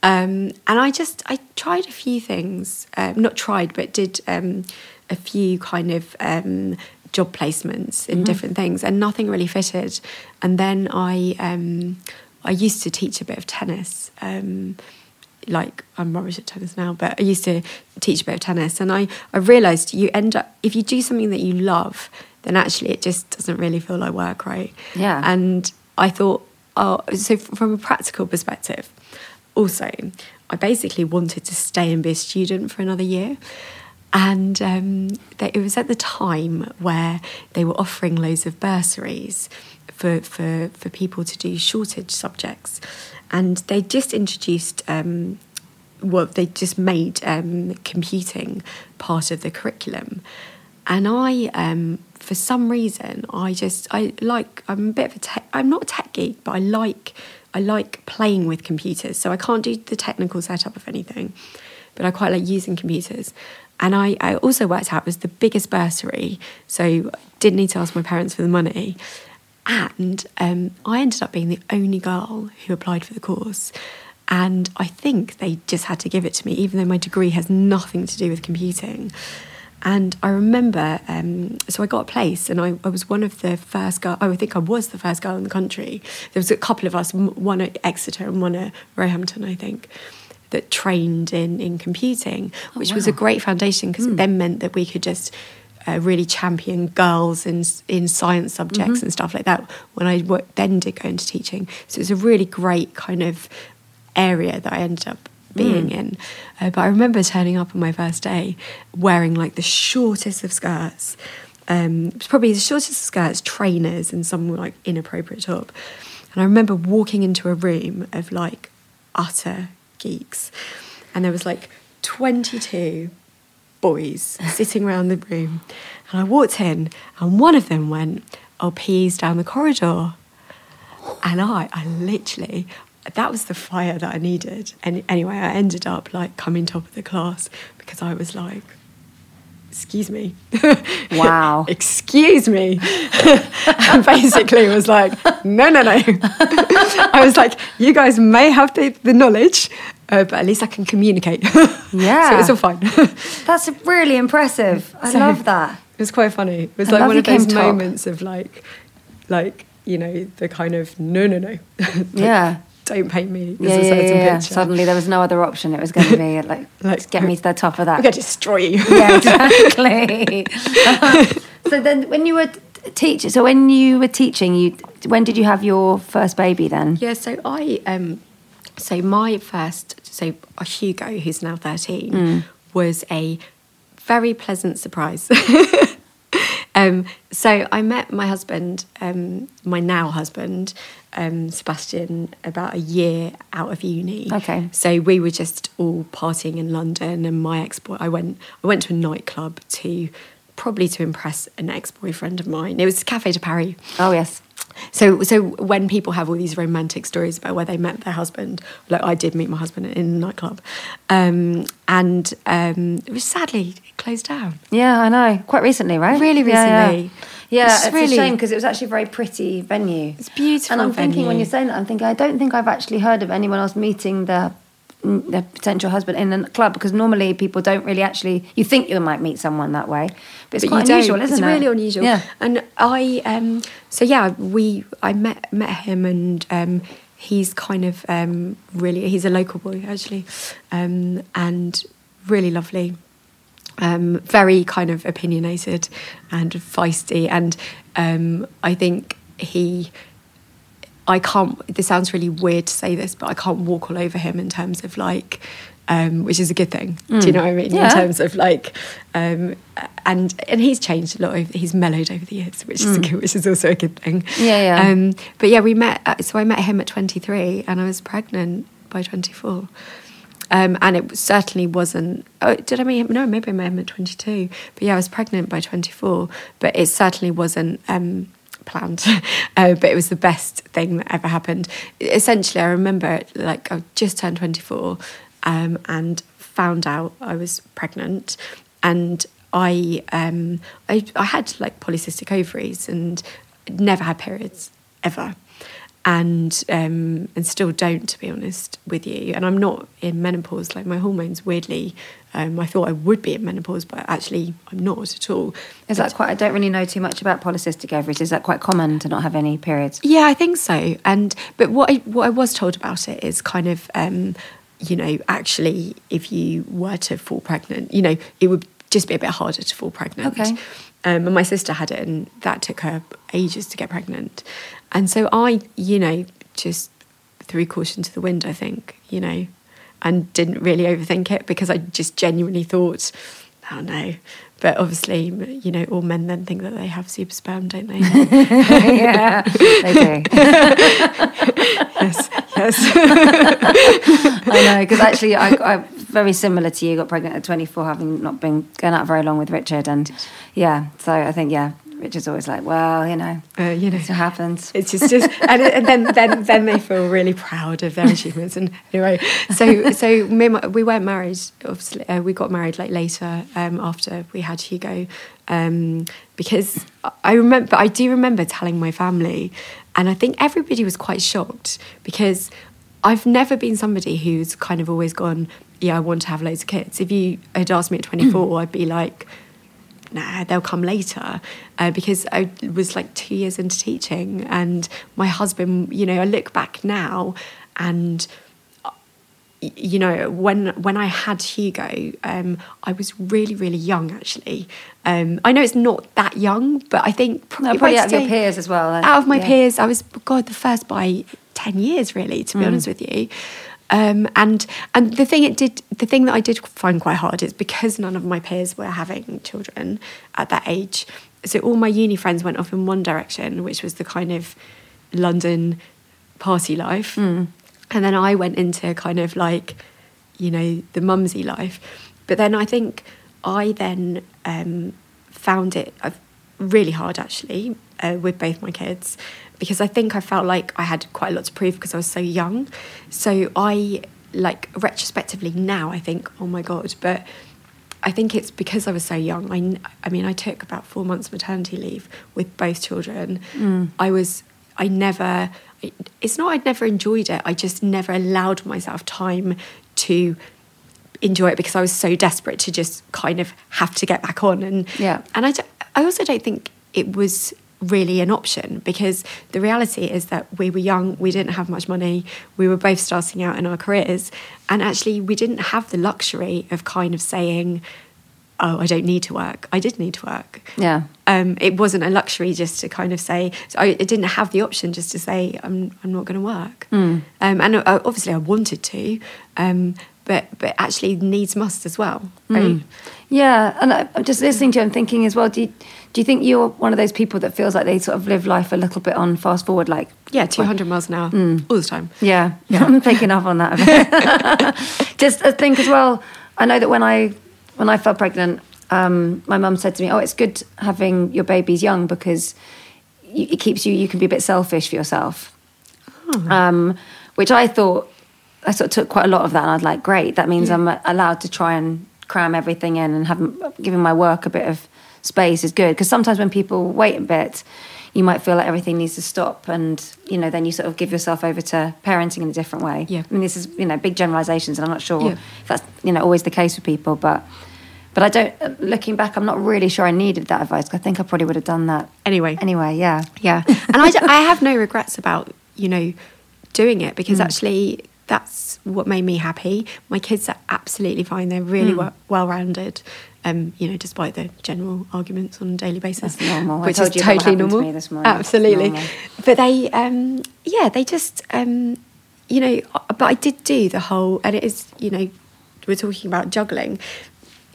Um, and I just, I tried a few things, um, not tried, but did um, a few kind of um, job placements in mm-hmm. different things, and nothing really fitted. And then I, um, I used to teach a bit of tennis. Um, like I'm rubbish at tennis now, but I used to teach a bit of tennis, and I I realised you end up if you do something that you love, then actually it just doesn't really feel like work, right? Yeah. And I thought, oh, so from a practical perspective, also, I basically wanted to stay and be a student for another year. And um, they, it was at the time where they were offering loads of bursaries for, for, for people to do shortage subjects. And they just introduced, um, well, they just made um, computing part of the curriculum. And I, um, for some reason, I just, I like, I'm a bit of a tech, I'm not a tech geek, but I like, I like playing with computers. So I can't do the technical setup of anything, but I quite like using computers. And I, I also worked out was the biggest bursary, so didn't need to ask my parents for the money. And um, I ended up being the only girl who applied for the course. And I think they just had to give it to me, even though my degree has nothing to do with computing. And I remember, um, so I got a place, and I, I, was one of the first girl. I think I was the first girl in the country. There was a couple of us, one at Exeter and one at Roehampton, I think, that trained in in computing, oh, which oh, wow. was a great foundation because mm. it then meant that we could just uh, really champion girls in in science subjects mm-hmm. and stuff like that. When I then did go into teaching, so it was a really great kind of area that I ended up being mm. in. Uh, but I remember turning up on my first day wearing like the shortest of skirts. Um, probably the shortest of skirts, trainers, and some like inappropriate top. And I remember walking into a room of like utter geeks, and there was like 22 boys sitting around the room. And I walked in, and one of them went, Oh, peas down the corridor. And I, I literally, that was the fire that I needed. And anyway, I ended up like coming top of the class because I was like, excuse me. Wow. excuse me. and basically was like, no, no, no. I was like, you guys may have the, the knowledge, uh, but at least I can communicate. Yeah. so it's all fine. That's really impressive. I so love that. It was quite funny. It was I like one of those moments of like, like, you know, the kind of no, no, no. like, yeah don't paint me yeah, yeah, yeah, yeah. Suddenly there was no other option. It was going to be like, like get me to the top of that. We're going to destroy you. yeah, exactly. so then, when you were teaching, so when you were teaching, you when did you have your first baby then? Yeah, so I um, so my first, so Hugo, who's now thirteen, mm. was a very pleasant surprise. Um, so I met my husband, um, my now husband, um, Sebastian, about a year out of uni. Okay. So we were just all partying in London, and my ex boy, I went, I went to a nightclub to probably to impress an ex boyfriend of mine. It was Cafe de Paris. Oh yes. So, so when people have all these romantic stories about where they met their husband, like I did meet my husband in a nightclub, um, and um, it was sadly it closed down. Yeah, I know. Quite recently, right? Really Yeah, recently. Yeah, It's it's, a really- shame because it was actually a very pretty venue. It's beautiful And I'm thinking when you're saying that, I'm thinking I don't think I've actually heard of anyone else meeting their their potential husband in a club because normally people don't really actually. You think you might meet someone that way, but it's but quite don't. unusual, isn't it's it? really unusual. Yeah. And I, um, so yeah, we, I met met him, and um, he's kind of um, really, he's a local boy actually, um, and really lovely. Um, very kind of opinionated and feisty, and um, I think he. I can't. This sounds really weird to say this, but I can't walk all over him in terms of like, um, which is a good thing. Do you know what I mean? Yeah. In terms of like, um, and and he's changed a lot. Over, he's mellowed over the years, which is a good, which is also a good thing. Yeah, yeah. Um, but yeah, we met. uh, So I met him at 23, and I was pregnant by 24. Um, and it certainly wasn't. Oh, did I meet him? No, maybe I met him at 22. But yeah, I was pregnant by 24. But it certainly wasn't um, planned. uh, but it was the best thing that ever happened. Essentially, I remember like I just turned 24 um, and found out I was pregnant, and I um, I, I had like polycystic ovaries and never had periods ever and um, and still don't, to be honest with you. And I'm not in menopause. Like my hormones, weirdly, um, I thought I would be in menopause, but actually I'm not at all. Is that quite? I don't really know too much about polycystic ovaries. Is that quite common to not have any periods? Yeah, I think so. And but what I, what I was told about it is kind of, um, you know, actually, if you were to fall pregnant, you know, it would just be a bit harder to fall pregnant. Okay. Um, and my sister had it, and that took her ages to get pregnant. And so I, you know, just threw caution to the wind. I think, you know, and didn't really overthink it because I just genuinely thought, oh no. But obviously, you know, all men then think that they have super sperm, don't they? yeah, they do. yes, yes. I know because actually, I, I very similar to you. Got pregnant at 24, having not been going out very long with Richard, and yeah. So I think yeah, Richard's always like, well, you know, Uh, you know, it happens. It's just, just and, and then, then, then they feel really proud of their achievements. And anyway, so, so me we weren't married. Obviously, uh, we got married like later um, after we had Hugo, um, because I remember, I do remember telling my family, and I think everybody was quite shocked because I've never been somebody who's kind of always gone, yeah, I want to have loads of kids. If you had asked me at twenty four, I'd be like nah, they'll come later. Uh, because I was like two years into teaching, and my husband, you know, I look back now and. You know, when when I had Hugo, um, I was really, really young. Actually, um, I know it's not that young, but I think No, probably out of your peers as well. Out of my Yeah. peers, I was God the first by ten years, really. To be honest with you, um, and and the thing it did, the thing that I did find quite hard is because none of my peers were having children at that age. So all my uni friends went off in one direction, which was the kind of London party life, and then I went into kind of like, you know, the mumsy life. But then I think I then um, found it uh, really hard actually uh, with both my kids because I think I felt like I had quite a lot to prove because I was so young. So I like retrospectively now I think oh my god, but I think it's because I was so young. I, I mean, I took about four months maternity leave with both children. Mm. I was, I never, it's not I'd never enjoyed it. I just never allowed myself time to enjoy it because I was so desperate to just kind of have to get back on. And Yeah. and I, d- I also don't think it was really an option because the reality is that we were young, we didn't have much money, we were both starting out in our careers, and actually we didn't have the luxury of kind of saying, "Oh, I don't need to work." I did need to work. Yeah. Um, it wasn't a luxury just to kind of say. So I, I didn't have the option just to say, "I'm I'm not going to work." Um, and uh, obviously I wanted to, um, but but actually needs must as well, right? Yeah, and I, I'm just listening to you and thinking as well. Do you, do you think you're one of those people that feels like they sort of live life a little bit on fast forward, like Yeah, two hundred miles an hour all the time. Yeah, yeah. I'm picking up on that. A bit. Just I think as well. I know that when I when I fell pregnant, um, my mum said to me, "Oh, it's good having your babies young because you, it keeps you. You can be a bit selfish for yourself." Um, which I thought I sort of took quite a lot of that, and I was like, "Great, that means I'm allowed to try and cram everything in and have giving my work a bit of space is good." Because sometimes when people wait a bit. You might feel like everything needs to stop, and you know, then you sort of give yourself over to parenting in a different way. Yeah. I mean, this is you know big generalizations, and I'm not sure Yeah. if that's you know always the case with people, but but I don't. Looking back, I'm not really sure I needed that advice I think I probably would have done that Anyway. Anyway, yeah, Yeah, and I, d- I have no regrets about you know doing it because mm. actually that's what made me happy. My kids are absolutely fine; they're really well, well-rounded. Um, you know, despite the general arguments on a daily basis, That's normal. I which told is totally to normal. morning. Absolutely, normal. but they, um, yeah, they just, um, you know, but I did do the whole, and it is, you know, we're talking about juggling.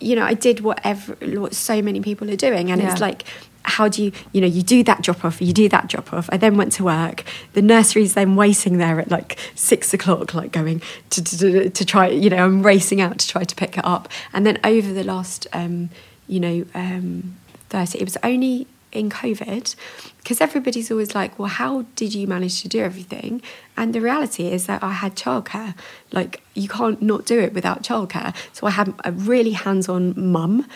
You know, I did whatever what so many people are doing, and it's like, how do you, you know, you do that drop off, you do that drop off. I then went to work. The nursery's then waiting there at like six o'clock, like going to to, to, try. You know, I'm racing out to try to pick it up, and then over the last, um, you know, um, thirty, it was only in COVID, because everybody's always like, well, how did you manage to do everything? And the reality is that I had childcare. Like, you can't not do it without childcare. So I had a really hands on mum.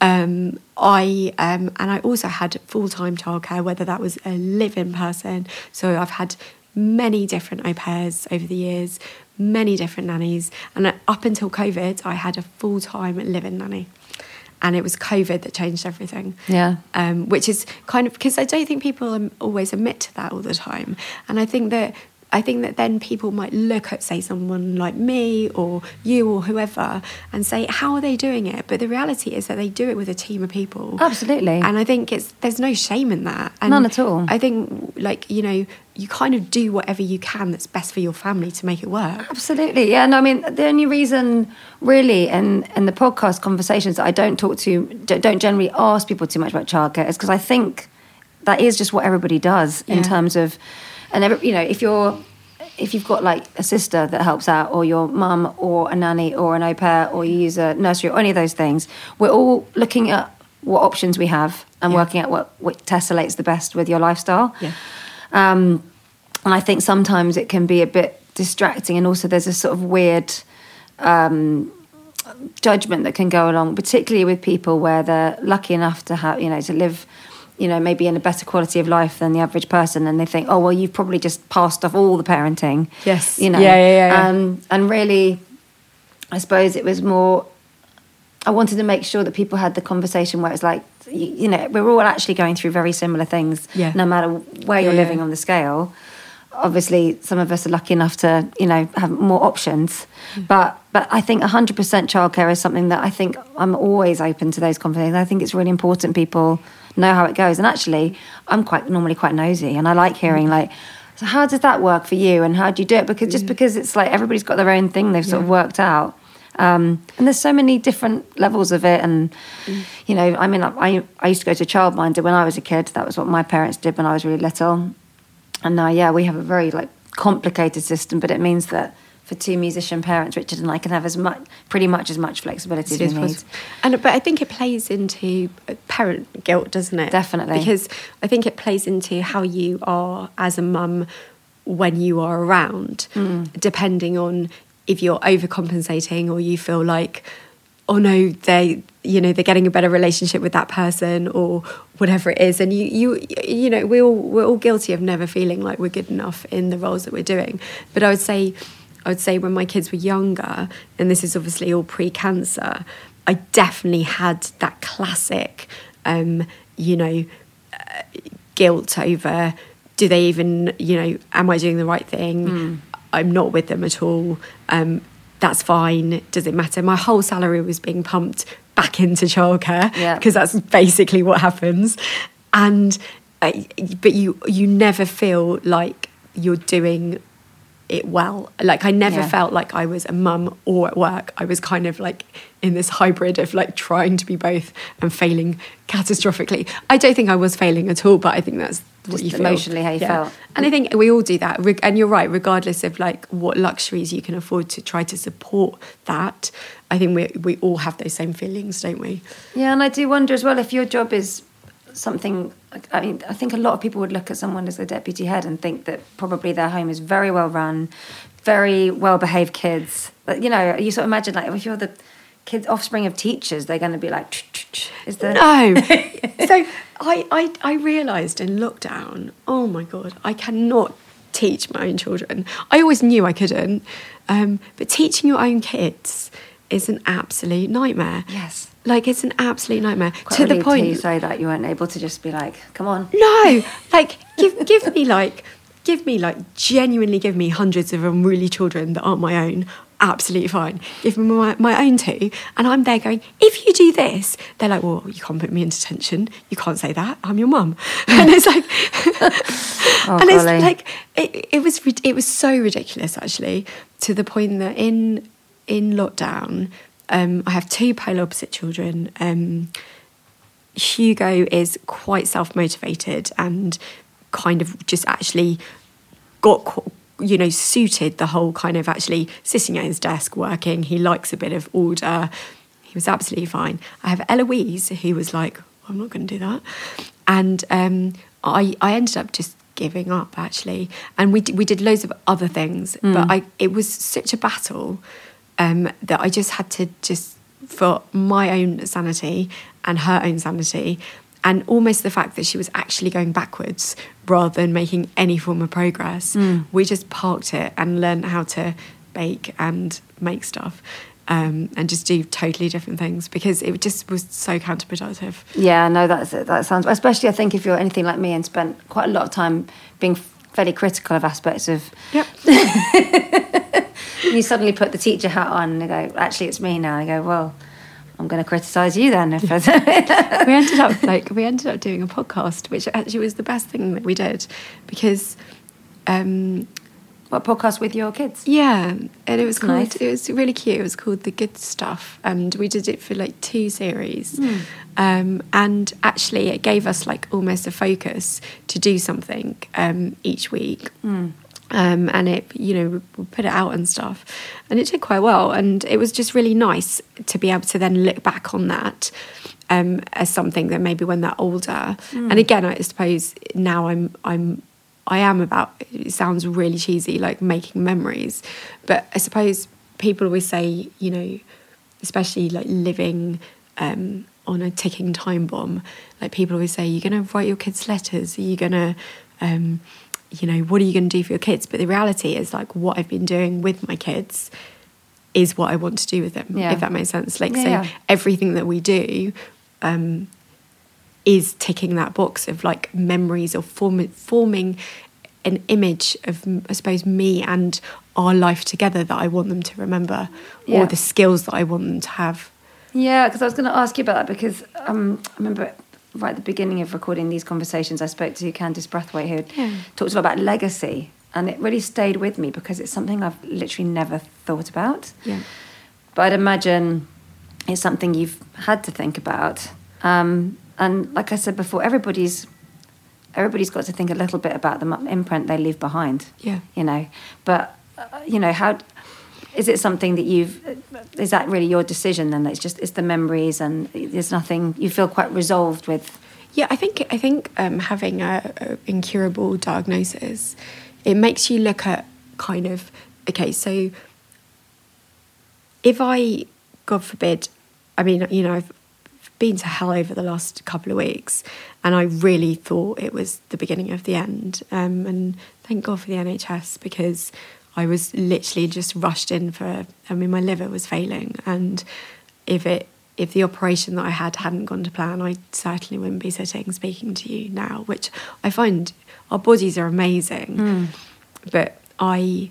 Um, I um, And I also had full time childcare, whether that was a live in person. So I've had many different au pairs over the years, many different nannies. And up until COVID, I had a full time live in nanny. And it was COVID that changed everything Yeah. um, which is kind of because I don't think people always admit to that all the time, and I think that I think that then people might look at say someone like me or you or whoever and say how are they doing it, but the reality is that they do it with a team of people. Absolutely. and I think it's there's no shame in that. And None at all. I think like you know you kind of do whatever you can that's best for your family to make it work. Absolutely, yeah. No, I mean the only reason, really, in in the podcast conversations that I don't talk to, don't don't generally ask people too much about childcare is because I think that is just what everybody does in terms of, and every, you know, if you're if you've got like a sister that helps out, or your mum, or a nanny, or an au pair, or you use a nursery, or any of those things, we're all looking at what options we have and Yeah. working out what, what tessellates the best with your lifestyle. Yeah. Um, and I think sometimes it can be a bit distracting, and also there's a sort of weird um, judgment that can go along, particularly with people where they're lucky enough to have, you know, to live, you know, maybe in a better quality of life than the average person, and they think, oh well, you've probably just passed off all the parenting. Yes. you know, Yeah, yeah, yeah, yeah. Um, and really, I suppose it was more. I wanted to make sure that people had the conversation where it's like, you, you know, we're all actually going through very similar things, Yeah. no matter where you're Yeah, yeah. living on the scale. Obviously, some of us are lucky enough to, you know, have more options. Mm. But but I think 100% childcare is something that I think I'm always open to those conversations. I think it's really important people know how it goes. And actually, I'm quite normally quite nosy, and I like mm. hearing like. So how does that work for you, and how do you do it? Because just because it's like everybody's got their own thing they've sort of worked out, um, and there's so many different levels of it. And mm. you know, I mean, I I used to go to childminder when I was a kid. That was what my parents did when I was really little. And now, yeah, we have a very like complicated system, but it means that for two musician parents, Richard and I can have as much, pretty much as much flexibility as we As need. And but I think it plays into uh, parent guilt, doesn't it? Definitely. Because I think it plays into how you are as a mum when you are around, Mm. depending on if you're overcompensating or you feel like, oh no, they you know they're getting a better relationship with that person or whatever it is, and you you you know we all we're all guilty of never feeling like we're good enough in the roles that we're doing. But I would say. I would say when my kids were younger, and this is obviously all pre-cancer, I definitely had that classic, um, you know, uh, guilt over do they even, you know, am I doing the right thing? I'm not with them at all. Um, that's fine. Does it matter? My whole salary was being pumped back into childcare Yeah. because that's basically what happens. And uh, but you you never feel like you're doing it well. Like I never Yeah. felt like I was a mum or at work. I was kind of like in this hybrid of like trying to be both and failing catastrophically. I don't think I was failing at all, but I think that's what Just you emotionally how you felt. And I think we all do that. And you're right, regardless of like what luxuries you can afford to try to support that. I think we we all have those same feelings, don't we? Yeah, and I do wonder as well if your job is something. I mean, I think a lot of people would look at someone as a deputy head and think that probably their home is very well run, very well behaved kids. But, you know, you sort of imagine like if you're the kids offspring of teachers, they're going to be like, is there? No. so I, I, I realised in lockdown, oh my God, I cannot teach my own children. I always knew I couldn't. Um, but teaching your own kids is an absolute nightmare. Yes. Like it's an absolute nightmare. Quite to the point you say that you weren't able to just be like, come on. No, like give give me like give me like genuinely give me hundreds of unruly children that aren't my own. Absolutely fine. Give me my, my own two, and I'm there going. If you do this, they're like, well, you can't put me in detention. You can't say that. I'm your mum, and it's like, Oh, and it's like it, it was it was so ridiculous actually to the point that in in lockdown, um, I have two polar opposite children. Um, Hugo is quite self motivated and kind of just actually got you know suited the whole kind of actually sitting at his desk working. He likes a bit of order. He was absolutely fine. I have Eloise who was like, I'm not going to do that, and um, I I ended up just giving up actually, and we d- we did loads of other things, but I it was such a battle um, that I just had to just for my own sanity and her own sanity, and almost the fact that she was actually going backwards rather than making any form of progress. We just parked it and learned how to bake and make stuff. Um, and just do totally different things because it just was so counterproductive. Yeah, no, that's that sounds. Especially, I think if you're anything like me and spent quite a lot of time being fairly critical of aspects of. Yep. you suddenly put the teacher hat on and go, actually, it's me now. I go, well, I'm going to criticise you then. If we ended up like we ended up doing a podcast, which actually was the best thing that we did because um, what podcast with your kids? Yeah, and it was That's called. nice. It was really cute. It was called The Good Stuff, and we did it for like two series. Hmm. Um, and actually, it gave us like almost a focus to do something um, each week. Hmm. Um, and it, you know, we put it out and stuff, and it did quite well. And it was just really nice to be able to then look back on that um, as something that maybe when they're older. Hmm. And again, I suppose now I'm I'm I am about. It sounds really cheesy, like making memories, but I suppose people always say, you know, especially like living um, on a ticking time bomb. Like people always say, you're going to write your kids letters. Are you going to, um, you know, what are you going to do for your kids? But the reality is, like, what I've been doing with my kids is what I want to do with them. Yeah. If that makes sense. Like, Yeah, so yeah. everything that we do. Um, is ticking that box of like memories or form, forming an image of I suppose me and our life together that I want them to remember or the skills that I want them to have. Yeah, because I was going to ask you about that because um, I remember right at the beginning of recording these conversations, I spoke to Candice Brathwaite who had talked a lot about legacy, and it really stayed with me because it's something I've literally never thought about. Yeah. But I'd imagine it's something you've had to think about. Um, and like I said before, everybody's everybody's got to think a little bit about the imprint they leave behind. Yeah. You know, but uh, you know how is it something that you've is that really your decision then? It's just it's the memories and there's nothing you feel quite resolved with. Yeah, I think I think um, having a, a incurable diagnosis, it makes you look at kind of okay. So if I, God forbid, I mean, you know, I've been to hell over the last couple of weeks, and I really thought it was the beginning of the end. Um, and thank God for the NHS because I was literally just rushed in for. I mean, my liver was failing, and if it if the operation that I had hadn't gone to plan, I certainly wouldn't be sitting speaking to you now. Which I find our bodies are amazing, but I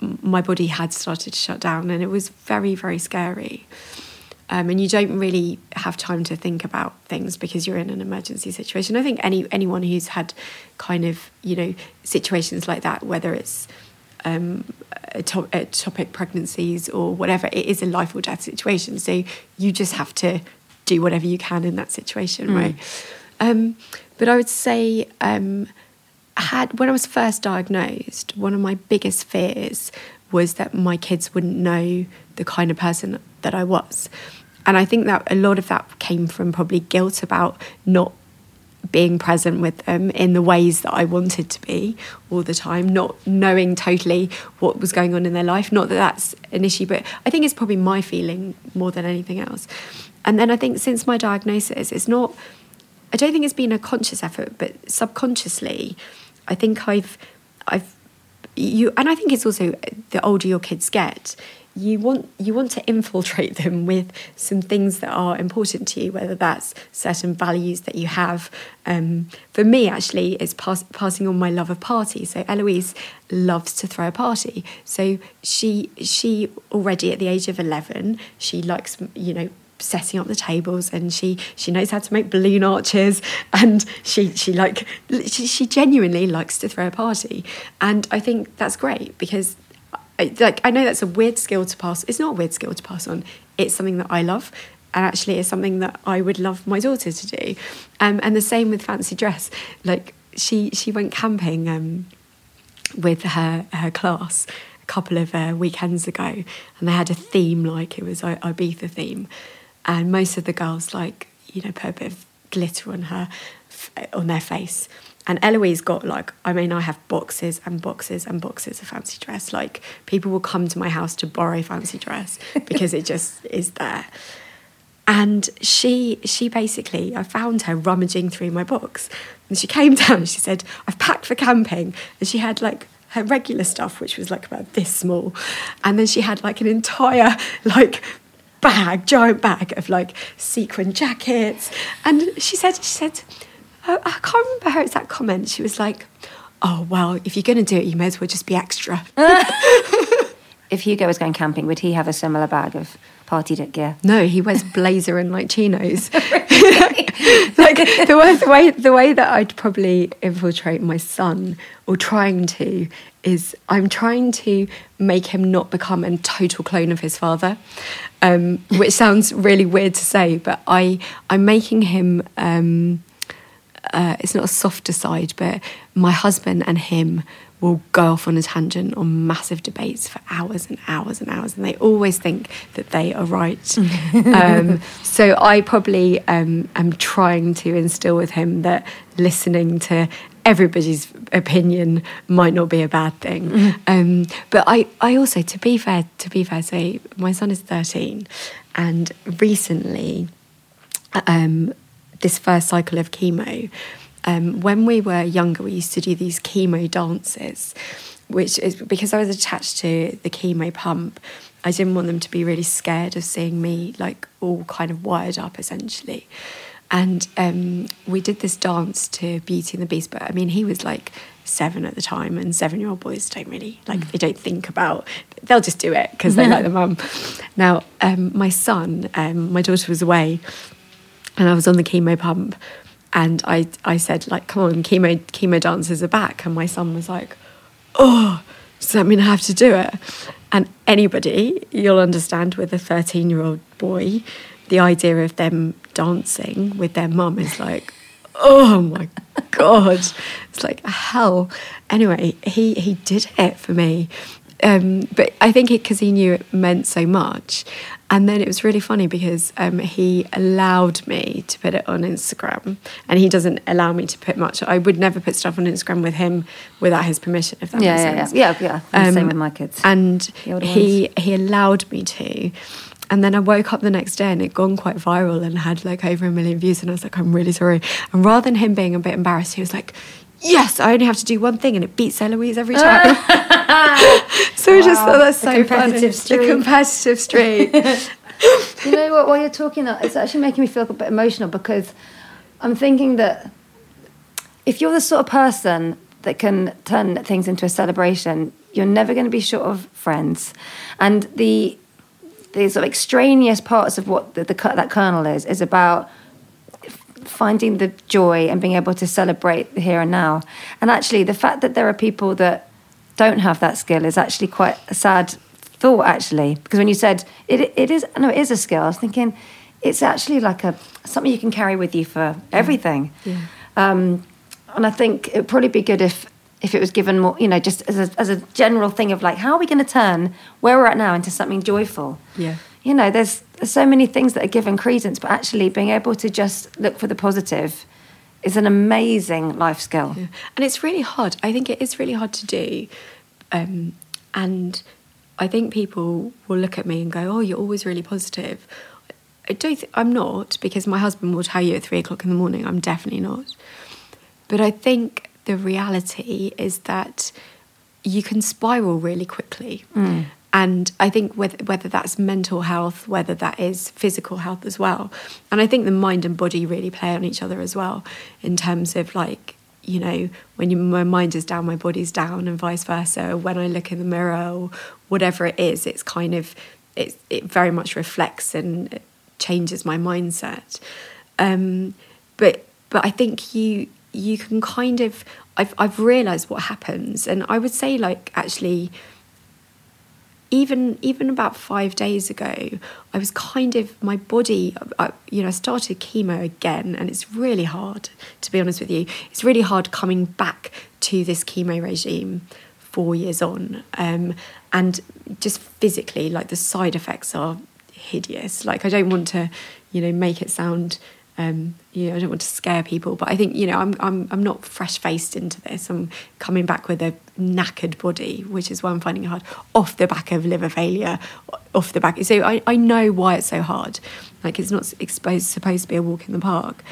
my body had started to shut down, and it was very very scary. Um, and you don't really have time to think about things because you're in an emergency situation. I think any anyone who's had kind of you know situations like that, whether it's um, to- ectopic pregnancies or whatever. It is a life or death situation. So you just have to do whatever you can in that situation, right? Um, but I would say, um, had when I was first diagnosed, one of my biggest fears was that my kids wouldn't know the kind of person that I was. And I think that a lot of that came from probably guilt about not being present with them in the ways that I wanted to be all the time, not knowing totally what was going on in their life. Not that that's an issue, but I think it's probably my feeling more than anything else. And then I think since my diagnosis, it's not, I don't think it's been a conscious effort, but subconsciously, I think I've, I've, you, and I think it's also the older your kids get, you want you want to infiltrate them with some things that are important to you, whether that's certain values that you have. Um, for me, actually, it's pass, passing on my love of party. So Eloise loves to throw a party. So she she already at the age of eleven, she likes you know setting up the tables and she she knows how to make balloon arches and she she like she, she genuinely likes to throw a party and i think that's great because like I know that's a weird skill to pass. It's not a weird skill to pass on. It's something that I love, and actually, it's something that I would love my daughter to do. Um, and the same with fancy dress. Like she she went camping um, with her her class a couple of uh, weekends ago, and they had a theme like it was I- Ibiza theme, and most of the girls like you know put a bit of glitter on her on their face. And Eloise got like, I mean, I have boxes and boxes and boxes of fancy dress. Like, people will come to my house to borrow fancy dress because it just is there. And she, she basically, I found her rummaging through my box, and she came down and she said, "I've packed for camping," and she had like her regular stuff, which was like about this small, and then she had like an entire like bag, giant bag of like sequin jackets, and she said, she said, I, I can't remember her exact comment. She was like, "Oh well, if you're going to do it, you may as well just be extra." If Hugo was going camping, would he have a similar bag of party gear? No, he wears blazer and like chinos. like the way, the way the way that I'd probably infiltrate my son, or trying to, is I'm trying to make him not become a total clone of his father, um, which sounds really weird to say, but I I'm making him. Um, uh, it's not a softer side, but my husband and him will go off on a tangent on massive debates for hours and hours and hours, and they always think that they are right. um, so I probably um, am trying to instill with him that listening to everybody's opinion might not be a bad thing. Um, but I, I also, to be fair, to be fair, say my son is thirteen, and recently um, this first cycle of chemo, um, when we were younger, we used to do these chemo dances, which is because I was attached to the chemo pump. I didn't want them to be really scared of seeing me like all kind of wired up essentially. And um, we did this dance to Beauty and the Beast, but I mean, he was like seven at the time, and seven year old boys don't really like, they don't think about, they'll just do it because they like the mum. Now, um, my son, um, my daughter was away, and I was on the chemo pump and I I said like come on chemo chemo dancers are back. And my son was like oh does that mean I have to do it? And anybody you'll understand with a 13 year old boy the idea of them dancing with their mum is like oh my god. It's like hell. Anyway he he did it for me. Um, but I think it because he knew it meant so much. And then it was really funny because um, he allowed me to put it on Instagram, and he doesn't allow me to put much. I would never put stuff on Instagram with him without his permission. If that Yeah, makes yeah, sense. yeah. Yeah, yeah. The same Um, with my kids. And he he allowed me to. And then I woke up the next day and it'd gone quite viral and had like over a million views. And I was like, I'm really sorry. And rather than him being a bit embarrassed, he was like, Yes, I only have to do one thing and it beats Eloise every time. so I just thought that's The so competitive funny. streak. The competitive streak. you know what? While you're talking, that it's actually making me feel a bit emotional because I'm thinking that if you're the sort of person that can turn things into a celebration, you're never going to be short of friends, and the the sort of extraneous parts of what the, the that kernel is is about finding the joy and being able to celebrate the here and now. And actually, the fact that there are people that don't have that skill is actually quite a sad thought, actually. Because when you said it, it is, no, it is a skill, I was thinking it's actually like a something you can carry with you for everything. Yeah. Um, and I think it would probably be good if if it was given more, you know, just as a, as a general thing of like, how are we going to turn where we're at now into something joyful? Yeah. You know, there's, there's so many things that are given credence, but actually being able to just look for the positive is an amazing life skill. Yeah. And it's really hard. I think it is really hard to do. Um, and I think people will look at me and go, "Oh, you're always really positive." I don't. Th- I'm not because my husband will tell you at three o'clock in the morning. I'm definitely not. But I think the reality is that you can spiral really quickly. And I think whether, whether that's mental health, whether that is physical health as well. And I think the mind and body really play on each other as well in terms of like, you know, when you, my mind is down, my body's down, and vice versa. When I look in the mirror or whatever it is, it's kind of, it, it very much reflects and changes my mindset. Um, but but I think you you can kind of I've I've realised what happens, and I would say like actually even even about five days ago, I was kind of my body. I, you know, I started chemo again, and it's really hard to be honest with you. It's really hard coming back to this chemo regime four years on, um, and just physically, like the side effects are hideous. Like I don't want to, you know, make it sound. Um, you know, I don't want to scare people, but I think you know I'm I'm I'm not fresh faced into this. I'm coming back with a knackered body, which is why I'm finding it hard. Off the back of liver failure, off the back. So I, I know why it's so hard. Like it's not exposed, supposed to be a walk in the park.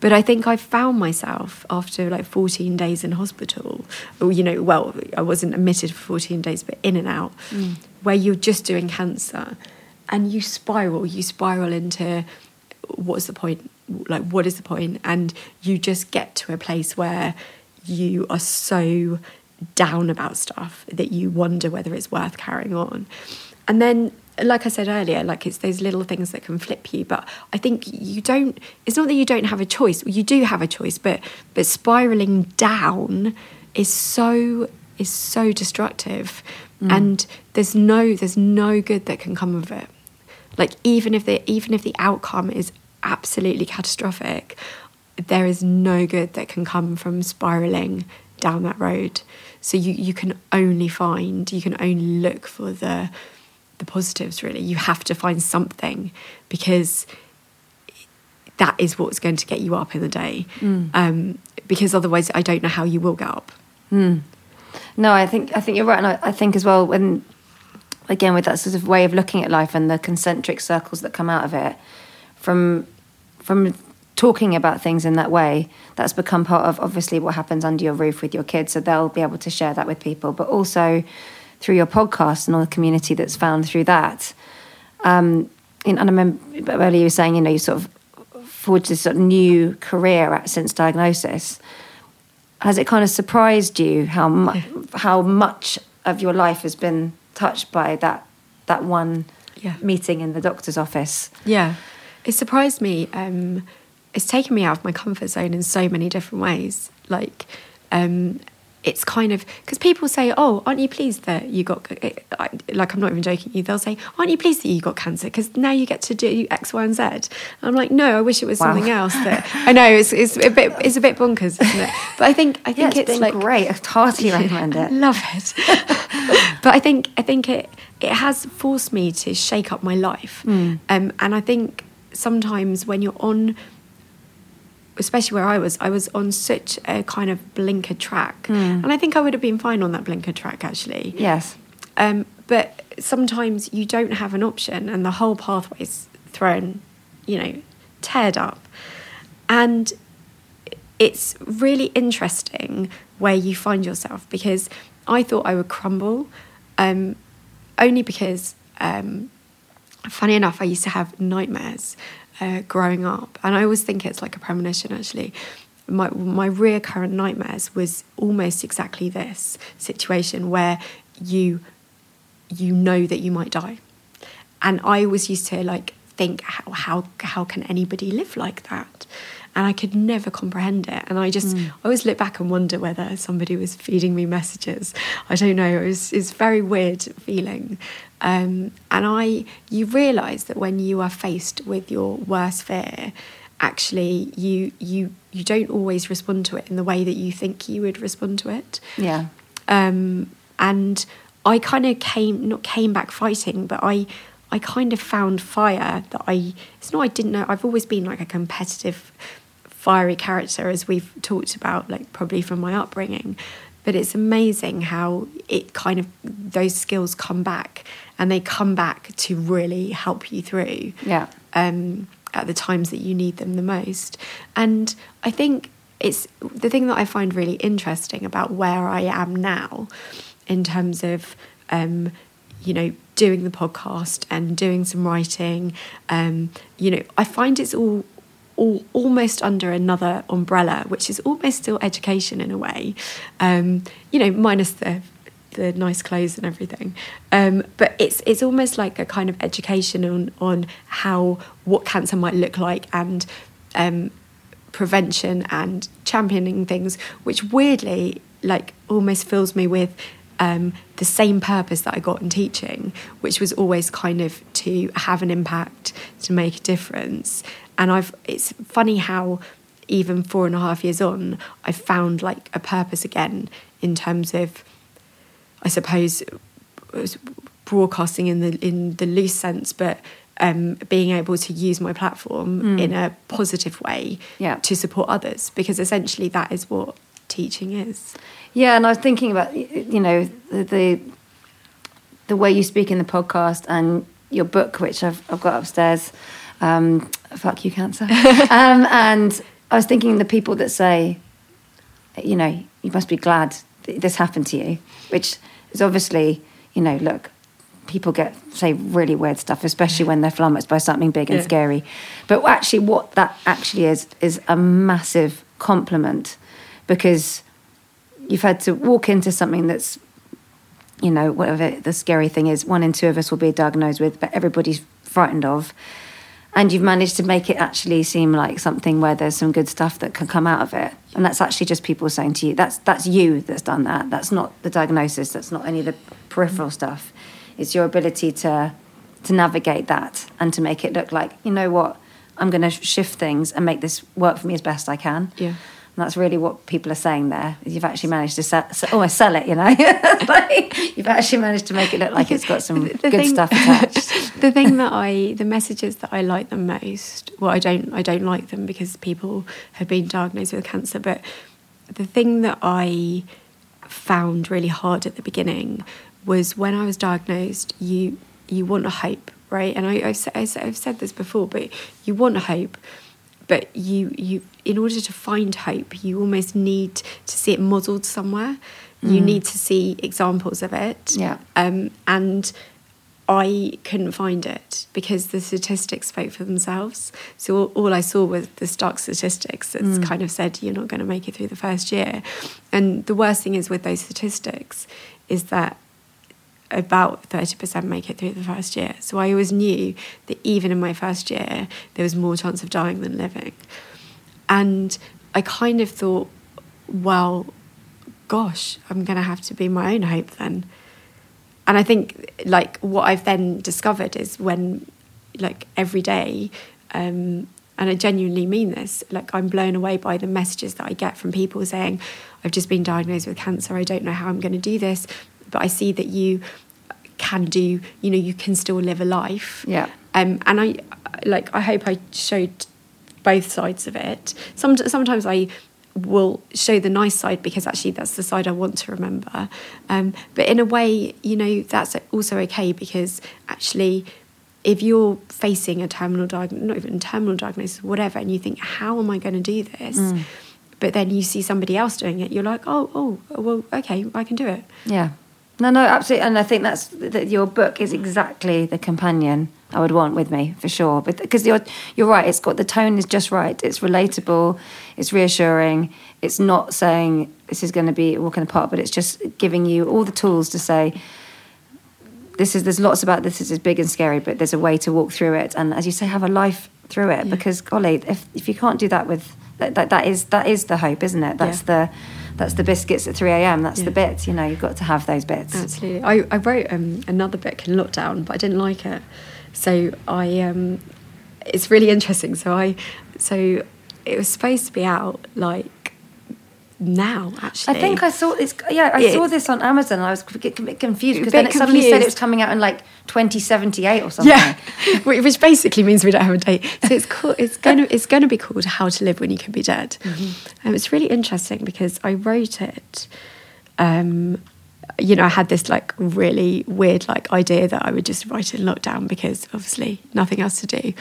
But I think I found myself after like 14 days in hospital, or, you know, well, I wasn't admitted for 14 days, but in and out, where you're just doing cancer and you spiral, you spiral into what's the point? Like, what is the point? And you just get to a place where you are so down about stuff that you wonder whether it's worth carrying on. And then, like I said earlier, like it's those little things that can flip you. But I think you don't. It's not that you don't have a choice. You do have a choice, but but spiraling down is so is so destructive, mm. and there's no there's no good that can come of it. Like even if the even if the outcome is absolutely catastrophic, there is no good that can come from spiraling down that road. So you, you can only find, you can only look for the the positives really. You have to find something because that is what's going to get you up in the day. Um, because otherwise I don't know how you will get up. No, I think I think you're right, and I, I think as well when again with that sort of way of looking at life and the concentric circles that come out of it from from talking about things in that way that's become part of obviously what happens under your roof with your kids. So they'll be able to share that with people. But also through your podcast and all the community that's found through that um and I remember earlier you were saying you know you sort of forged this sort of new career at, since diagnosis. Has it kind of surprised you how mu- how much of your life has been touched by that that one Yeah. meeting in the doctor's office? Yeah, it surprised me. Um, it's taken me out of my comfort zone in so many different ways. Like, um, it's kind of because people say, "Oh, aren't you pleased that you got?" Like, I'm not even joking. You, they'll say, "Aren't you pleased that you got cancer?" Because now you get to do X, Y, and Z. And I'm like, "No, I wish it was Wow. something else." That I know it's, it's a bit it's a bit bonkers, isn't it? But I think I Yeah, think it's it's, been like great. I heartily recommend I it. love it. but I think I think it it has forced me to shake up my life, um, and I think sometimes when you're on, especially where I was, I was on such a kind of blinker track, and I think I would have been fine on that blinker track actually. Yes. Um, but sometimes you don't have an option, and the whole pathway is thrown, you know, teared up, and it's really interesting where you find yourself because I thought I would crumble, um, only because, um, funny enough, I used to have nightmares uh, growing up, and I always think it's like a premonition. Actually, my my reoccurrent nightmares was almost exactly this situation where you you know that you might die. And I always used to like think how how how can anybody live like that? And I could never comprehend it. And I just I always look back and wonder whether somebody was feeding me messages. I don't know. It was it's very weird feeling. Um, and I you realise that when you are faced with your worst fear, actually you you you don't always respond to it in the way that you think you would respond to it. Yeah. Um, and I kind of came not came back fighting, but I I kind of found fire that I it's not I didn't know I've always been like a competitive fiery character as we've talked about like probably from my upbringing but it's amazing how it kind of those skills come back and they come back to really help you through Yeah. um, at the times that you need them the most. And I think it's the thing that I find really interesting about where I am now in terms of, um, you know, doing the podcast and doing some writing. Um, you know, I find it's all. All, almost under another umbrella, which is almost still education in a way, um, you know, minus the the nice clothes and everything. Um, but it's it's almost like a kind of education on on how what cancer might look like and um, prevention and championing things, which weirdly like almost fills me with um, the same purpose that I got in teaching, which was always kind of to have an impact, to make a difference. And I've it's funny how even four and a half years on, I've found like a purpose again in terms of I suppose broadcasting in the in the loose sense, but um, being able to use my platform in a positive way Yeah. to support others, because essentially that is what teaching is. Yeah, and I was thinking about you know the the, the way you speak in the podcast and your book, which I've I've got upstairs. Um, fuck you, cancer. um, and I was thinking the people that say, you know, you must be glad th- this happened to you, which is obviously, you know, look, people get say really weird stuff, especially when they're flummoxed by something big and Yeah. scary. But actually, what that actually is is a massive compliment because you've had to walk into something that's you know whatever the scary thing is one in two of us will be diagnosed with but everybody's frightened of and you've managed to make it actually seem like something where there's some good stuff that can come out of it and that's actually just people saying to you that's that's you that's done that that's not the diagnosis that's not any of the peripheral stuff it's your ability to to navigate that and to make it look like you know what i'm going to shift things and make this work for me as best i can Yeah. and that's really what people are saying there. You've actually managed to sell, se- almost sell it, you know. like, you've actually managed to make it look like it's got some good thing- stuff attached. The thing that I, the messages that I like the most. Well, I don't, I don't like them because people have been diagnosed with cancer. But the thing that I found really hard at the beginning was when I was diagnosed. You, you want a hope, right? And I, I've, I've said this before, but you want a hope. But you, you, in order to find hope, you almost need to see it modelled somewhere. You need to see examples of it. Yeah. Um, and I couldn't find it because the statistics spoke for themselves. So all, all I saw was the stark statistics that mm. kind of said you're not going to make it through the first year. And the worst thing is with those statistics is that about 30% make it through the first year. So I always knew that even in my first year, there was more chance of dying than living. And I kind of thought, well, gosh, I'm going to have to be my own hope then. And I think, like, what I've then discovered is when, like, every day, um, and I genuinely mean this, like, I'm blown away by the messages that I get from people saying, I've just been diagnosed with cancer, I don't know how I'm going to do this, but I see that you can do, you know, you can still live a life. Yeah. Um, and I, like, I hope I showed both sides of it. Some, sometimes I will show the nice side because actually that's the side I want to remember. Um, but in a way, you know, that's also okay because actually, if you're facing a terminal diagnosis, not even terminal diagnosis, whatever, and you think, how am I going to do this? But then you see somebody else doing it, you're like, oh, oh, well, okay, I can do it. Yeah. No, no, absolutely. And I think that's that your book is exactly the companion I would want with me for sure. But because you're you're right, it's got the tone is just right. It's relatable. It's reassuring. It's not saying this is going to be a walk in the park, but it's just giving you all the tools to say this is there's lots about this is big and scary, but there's a way to walk through it, and as you say, have a life through it. Because golly, if if you can't do that with that, that, that is that is the hope, isn't it? That's the that's the biscuits at 3 a.m. That's the bits, you know, you've got to have those bits. Absolutely. I, I wrote um, another book in lockdown, but I didn't like it. So I, um, it's really interesting. So I, so it was supposed to be out like now, actually. I think I saw this. Yeah, I Yeah. saw this on Amazon. and I was a bit confused because then it suddenly said it was coming out in like 2078 or something. Yeah, which basically means we don't have a date. So it's cool. It's going to it's going to be called "How to Live When You Can Be Dead." And it's really interesting because I wrote it. Um, you know, I had this like really weird like idea that I would just write it in lockdown because obviously nothing else to do.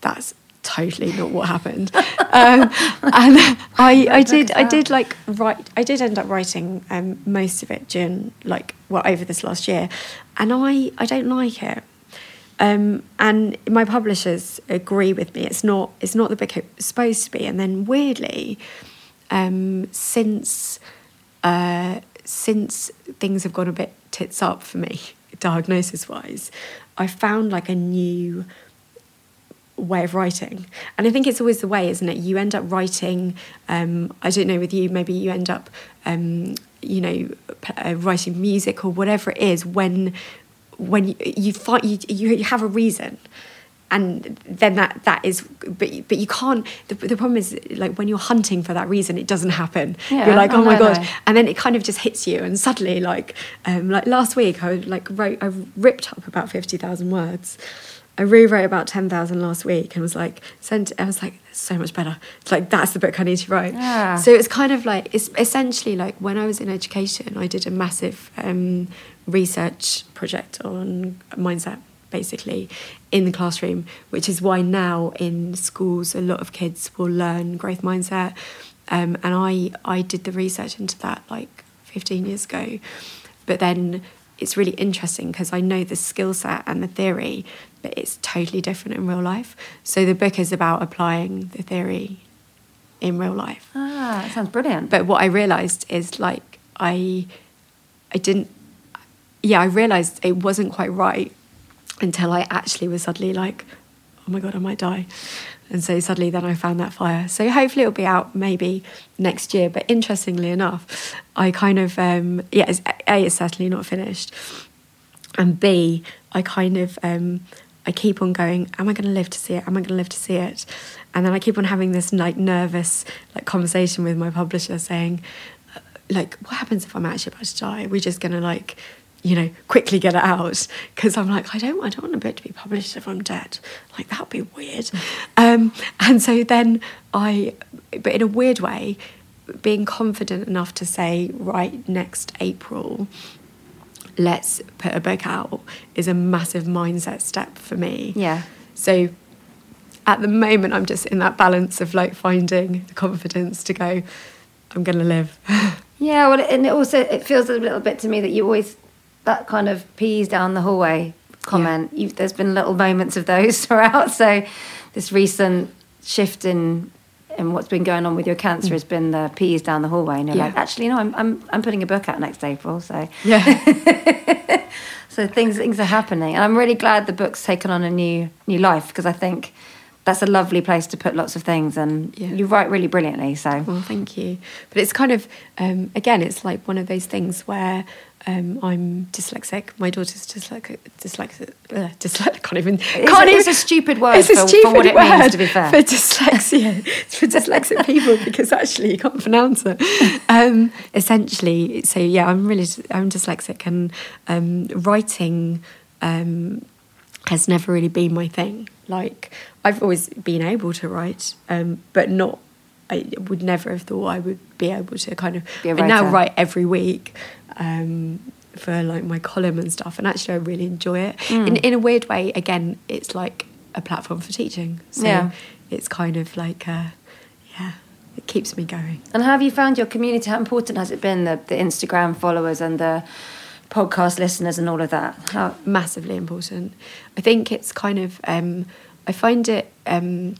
That's totally not what happened. um, and I, I did, I did like write. I did end up writing um, most of it during like well over this last year, and I, I don't like it. Um, and my publishers agree with me. It's not. It's not the book it's supposed to be. And then weirdly, um, since uh, since things have gone a bit tits up for me, diagnosis wise, I found like a new way of writing. And I think it's always the way, isn't it? You end up writing, um, I don't know with you, maybe you end up, um, you know, p- uh, writing music or whatever it is when when you, you find you, you have a reason. And then that that is but you- but you can't the, the problem is like when you're hunting for that reason it doesn't happen. Yeah, you're like I oh my god. And then it kind of just hits you and suddenly like um like last week i like wrote i ripped up about 50000 words i rewrote about 10000 last week and was like sent i was like so much better it's like that's the book i need to write Yeah. so it's kind of like it's essentially like when i was in education i did a massive um research project on mindset basically in the classroom, which is why now in schools a lot of kids will learn growth mindset. Um, and I I did the research into that like 15 years ago, but then it's really interesting because I know the skill set and the theory, but it's totally different in real life. So the book is about applying the theory in real life. Ah, that sounds brilliant. But what I realized is like I I didn't yeah, I realized it wasn't quite right until I actually was suddenly like, oh my god, I might die. And so suddenly then I found that fire. So hopefully it'll be out maybe next year. But interestingly enough, I kind of um yeah, it's, A, it's certainly not finished. And B, I kind of um I keep on going, am I gonna live to see it? Am I gonna live to see it? And then I keep on having this like nervous like conversation with my publisher saying, like, what happens if I'm actually about to die? We're we just gonna like you know, quickly get it out because I'm like, I don't, I don't want a book to be published if I'm dead. Like that would be weird. Um, and so then I, but in a weird way, being confident enough to say, right, next April, let's put a book out is a massive mindset step for me. Yeah. So at the moment, I'm just in that balance of like finding the confidence to go, I'm going to live. Yeah, well, and it also it feels a little bit to me that you always that kind of peas down the hallway comment. You've, there's been little moments of those throughout. So this recent shift in in what's been going on with your cancer has been the peas down the hallway. And you're Yeah. like, actually, no, I'm I'm I'm putting a book out next April. So yeah. so things things are happening, and I'm really glad the book's taken on a new new life because I think. That's a lovely place to put lots of things, and Yeah. you write really brilliantly. So Well, thank you. But it's kind of, um, again, it's like one of those things where um, I'm dyslexic. My daughter's dyslexic. Dyslexic. Uh, dyslexic. Can't even. It's can't a- even, it's a stupid word it's a for- for stupid what it means, word to be fair. For dyslexia, it's for dyslexic people because actually you can't pronounce it. Um, essentially, so yeah, I'm really I'm dyslexic and um, writing. Um, has never really been my thing. Like I've always been able to write, um, but not. I would never have thought I would be able to kind of. Be I now write every week um, for like my column and stuff, and actually I really enjoy it. Mm. In in a weird way, again, it's like a platform for teaching. So Yeah. it's kind of like, uh, yeah, it keeps me going. And how have you found your community? How important has it been the, the Instagram followers and the podcast listeners and all of that? How, massively important. I think it's kind of um, I find it um,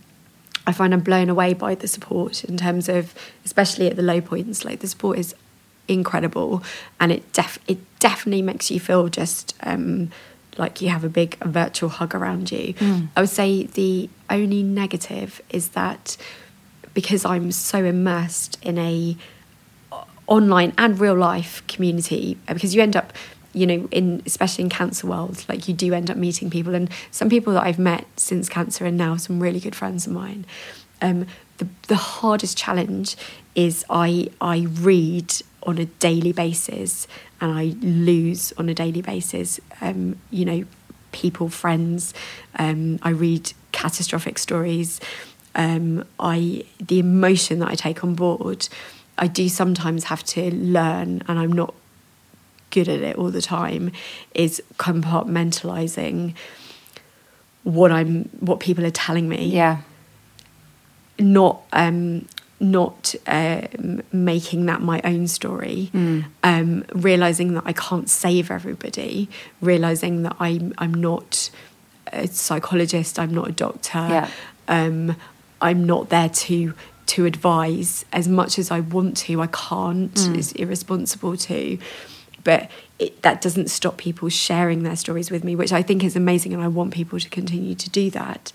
I find I'm blown away by the support in terms of especially at the low points. Like the support is incredible, and it def it definitely makes you feel just um, like you have a big virtual hug around you. I would say the only negative is that because I'm so immersed in a online and real life community uh, because you end up you know in especially in cancer world like you do end up meeting people. And some people that I've met since cancer and now some really good friends of mine. Um, the, the hardest challenge is I I read on a daily basis and I lose on a daily basis um, you know people friends. Um, I read catastrophic stories. Um, I the emotion that I take on board I do sometimes have to learn, and I'm not good at it all the time, is compartmentalizing what I'm what people are telling me. Yeah. Not um not um, making that my own story, um, realizing that I can't save everybody, realizing that I'm I'm not a psychologist, I'm not a doctor, Yeah. um, I'm not there to to advise as much as I want to. I can't. It's irresponsible to. But it, that doesn't stop people sharing their stories with me, which I think is amazing, and I want people to continue to do that.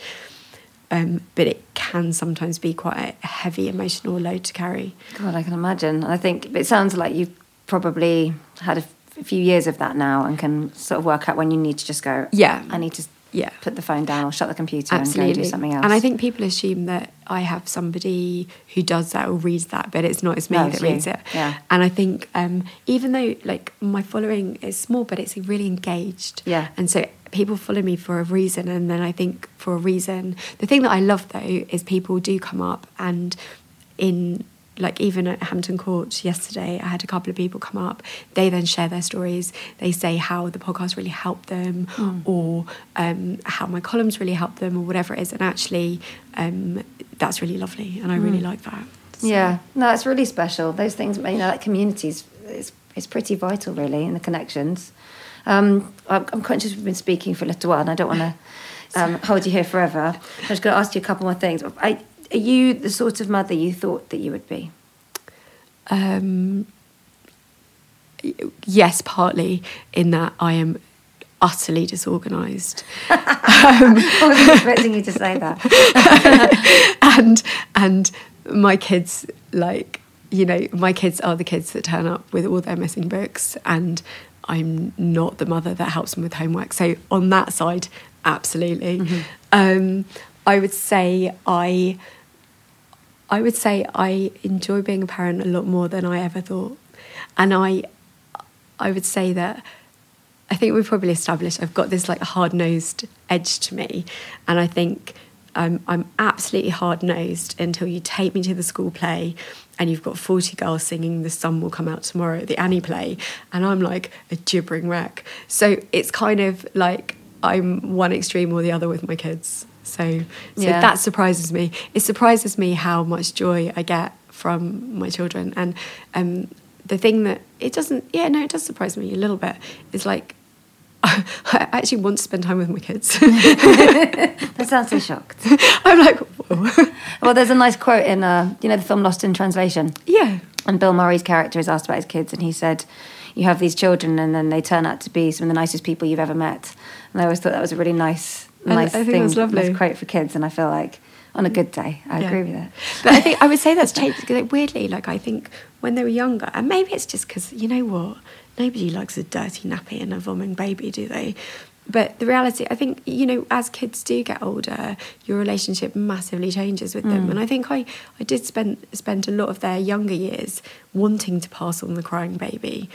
Um, but it can sometimes be quite a heavy emotional load to carry. God, I can imagine. I think it sounds like you've probably had a f- few years of that now and can sort of work out when you need to just go, Yeah. I need to Yeah. put the phone down or shut the computer and go do something else. And I think people assume that I have somebody who does that or reads that, but it's not. It's me No, that you. reads it. Yeah. And I think um, even though like my following is small, but it's really engaged. Yeah. And so people follow me for a reason, and then I think for a reason. The thing that I love though is people do come up and in like even at Hampton Court yesterday, I had a couple of people come up. They then share their stories. They say how the podcast really helped them, Hmm. or um, how my columns really helped them, or whatever it is. And actually, um, that's really lovely, and I really like that. So-. Yeah, no, it's really special. Those things, you know, like communities, it's, it's pretty vital, really, in the connections. Um, I'm, I'm conscious we've been speaking for a little while, and I don't want to um, hold you here forever. I'm just going to ask you a couple more things. I, are you the sort of mother you thought that you would be? Um, yes, partly in that I am utterly disorganised. I wasn't expecting you to say that. and and my kids like you know my kids are the kids that turn up with all their missing books and i'm not the mother that helps them with homework so on that side absolutely um, i would say i i would say i enjoy being a parent a lot more than i ever thought and i i would say that I think we've probably established I've got this like hard nosed edge to me, and I think um, I'm absolutely hard nosed until you take me to the school play, and you've got forty girls singing "The Sun Will Come Out Tomorrow" at the Annie play, and I'm like a gibbering wreck. So it's kind of like I'm one extreme or the other with my kids. So so Yeah. that surprises me. It surprises me how much joy I get from my children, and um, the thing that it doesn't yeah no it does surprise me a little bit is like I actually want to spend time with my kids. That sounds so shocked. I'm like, whoa. Well, there's a nice quote in, uh, you know, the film Lost in Translation. yeah, And Bill Murray's character is asked about his kids, and he said, "You have these children, and then they turn out to be some of the nicest people you've ever met." And I always thought that was a really nice, nice I think thing, nice quote for kids. And I feel like on a good day, I Yeah. agree with it. But I think I would say that's changed like, weirdly, like I think when they were younger, and maybe it's just because you know what, nobody likes a dirty nappy and a vomiting baby, do they? But the reality, I think, you know, as kids do get older, your relationship massively changes with them. And I think I, I did spend spend a lot of their younger years wanting to pass on the crying baby.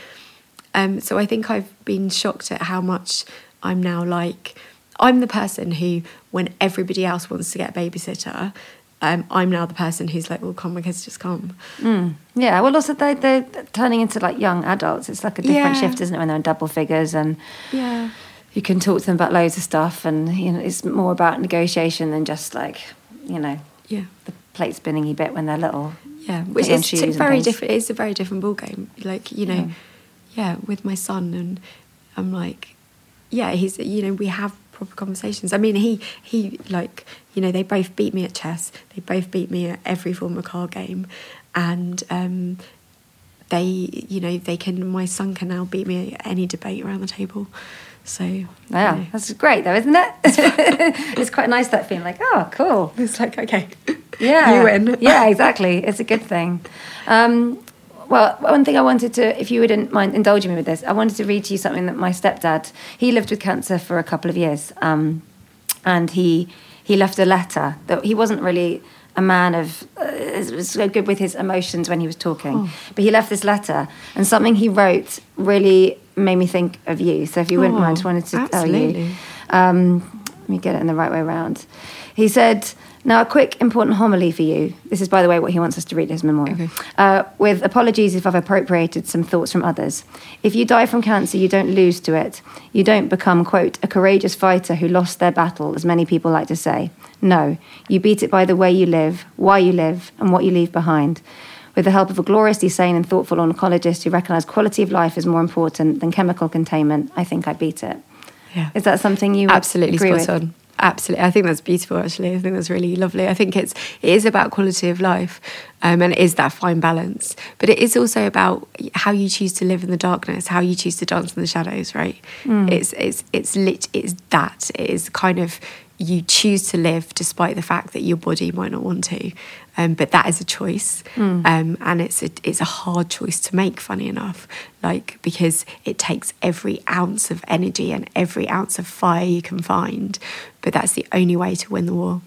Um, so I think I've been shocked at how much I'm now like. I'm the person who, when everybody else wants to get a babysitter, um, I'm now the person who's like, well, come, my kids just come. Yeah. Well, also they they're turning into like young adults. It's like a different Yeah. shift, isn't it, when they're in double figures and. Yeah. You can talk to them about loads of stuff, and you know it's more about negotiation than just like, you know, Yeah. the plate spinning bit when they're little. Yeah, which is t- very different. It's a very different ball game. Like you know, yeah. with my son, and I'm like, yeah, he's you know we have proper conversations. I mean, he he like you know they both beat me at chess. They both beat me at every form of card game, and um, they you know they can. My son can now beat me at any debate around the table. So Yeah, yeah. that's great though, isn't it? it's quite nice that feeling like, oh, cool. it's like okay, Yeah. you win. yeah, exactly. It's a good thing. Um, well, one thing I wanted to, if you wouldn't mind indulging me with this, I wanted to read to you something that my stepdad, he lived with cancer for a couple of years. Um, and he, he left a letter that he wasn't really a man of, uh, was so good with his emotions when he was talking. But he left this letter and something he wrote really made me think of you. So if you wouldn't Oh, mind, I wanted to tell you. Um, let me get it in the right way round. He said, Now, a quick important homily for you. This is, by the way, what he wants us to read in his memorial. Okay. Uh, with apologies if I've appropriated some thoughts from others. If you die from cancer, you don't lose to it. You don't become, quote, a courageous fighter who lost their battle, as many people like to say. No, you beat it by the way you live, why you live, and what you leave behind. With the help of a gloriously sane and thoughtful oncologist who recognised quality of life is more important than chemical containment, I think I beat it. Yeah. Is that something you would absolutely agree spot with? on absolutely i think that's beautiful actually. I think that's really lovely. I think it's it is about quality of life um, and it is that fine balance. But it is also about how you choose to live in the darkness how you choose to dance in the shadows right? Mm. it's it's it's lit it's that. It is kind of you choose to live despite the fact that your body might not want to. Um, but that is a choice. Mm. um, and it's a, it's a hard choice to make funny enough. Like because it takes every ounce of energy and every ounce of fire you can find. But that's the only way to win the war.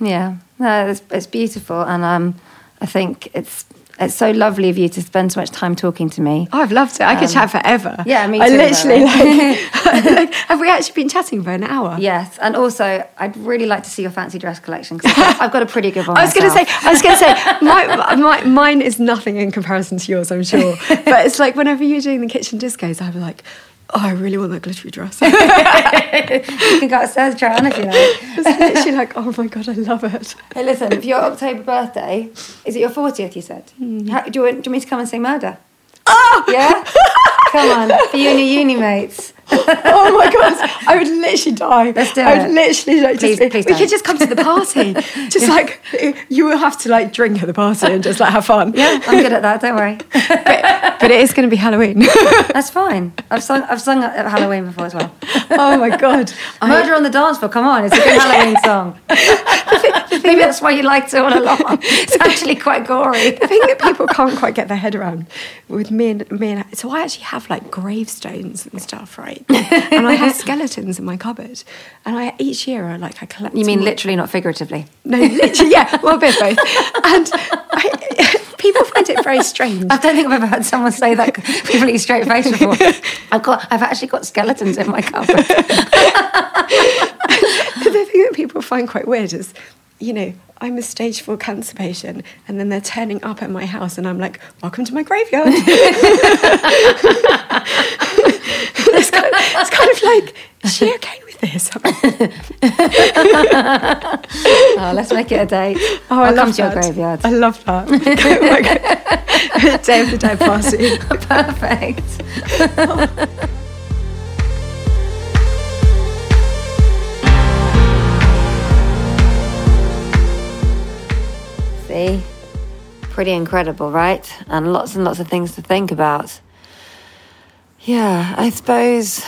Yeah, no, it's, it's beautiful, and um, I think it's it's so lovely of you to spend so much time talking to me. oh i've loved it i could Um, chat forever yeah, me i too, the literally like, like have we actually been chatting for an hour Yes, and also I'd really like to see your fancy dress collection because I've, got- I've got a pretty good one. I was going to say. I was going to say, my, my, mine is nothing in comparison to yours, I'm sure. But it's like whenever you're doing the kitchen discos, I'm like, oh, I really want that glittery dress. you can go upstairs on if you like. literally like, oh my god, I love it. Hey, listen, for your October birthday, is it your fortieth? You said. Hmm. How, do, you want, do you want me to come and sing murder? Oh! Yeah. Come on, for you and your uni mates. Oh my god, I would literally die. Let's do I it. would literally like Please- just, please we don't. could just come to the party. Just like you will have to like drink at the party and just like have fun. Yeah, I'm good at that. Don't worry. but, but it is going to be Halloween. That's fine. I've sung. I've sung at Halloween before as well. oh my god, I- Murder on the dance floor. Come on, it's a good Halloween song. Maybe that's why you liked it all along. It's actually quite gory. the thing that people can't quite get their head around with me and me and so I actually have like gravestones and stuff, right? and I have skeletons in my cupboard, and I each year I like I collect. You mean more- literally, not figuratively? No, literally, yeah, well, a bit of both. And I, people find it very strange. I don't think I've ever heard someone say that completely straight face before. I've got. I've actually got skeletons in my cupboard. the thing that people find quite weird is, you know, I'm a stage four cancer patient, and then they're turning up at my house, and I'm like, "Welcome to my graveyard." it's, kind of, it's kind of like, is she okay with this? Oh, let's make it a date. Oh, I I'll love come to your that. graveyard. I love that. Day of the Dead party. Perfect. See? Pretty incredible, right? And lots and lots of things to think about. Yeah, I suppose,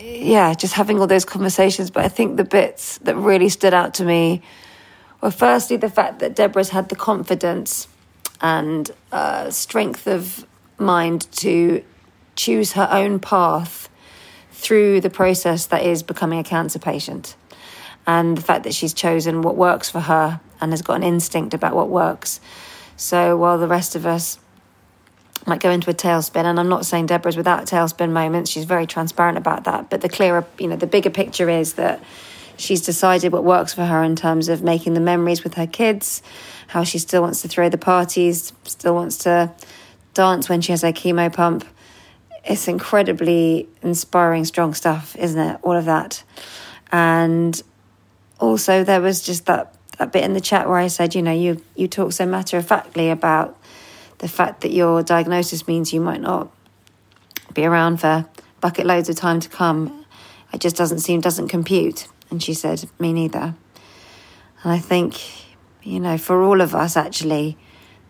yeah, just having all those conversations. But I think the bits that really stood out to me were firstly the fact that Deborah's had the confidence and uh, strength of mind to choose her own path through the process that is becoming a cancer patient. And the fact that she's chosen what works for her and has got an instinct about what works. So while the rest of us might go into a tailspin, and I'm not saying Deborah's without tailspin moments, she's very transparent about that. But the clearer, you know, the bigger picture is that she's decided what works for her in terms of making the memories with her kids, how she still wants to throw the parties, still wants to dance when she has her chemo pump. It's incredibly inspiring, strong stuff, isn't it? All of that. And also, there was just that, that bit in the chat where I said, you know, you, you talk so matter of factly about the fact that your diagnosis means you might not be around for bucket loads of time to come. It just doesn't seem, doesn't compute. And she said, me neither. And I think, you know, for all of us, actually,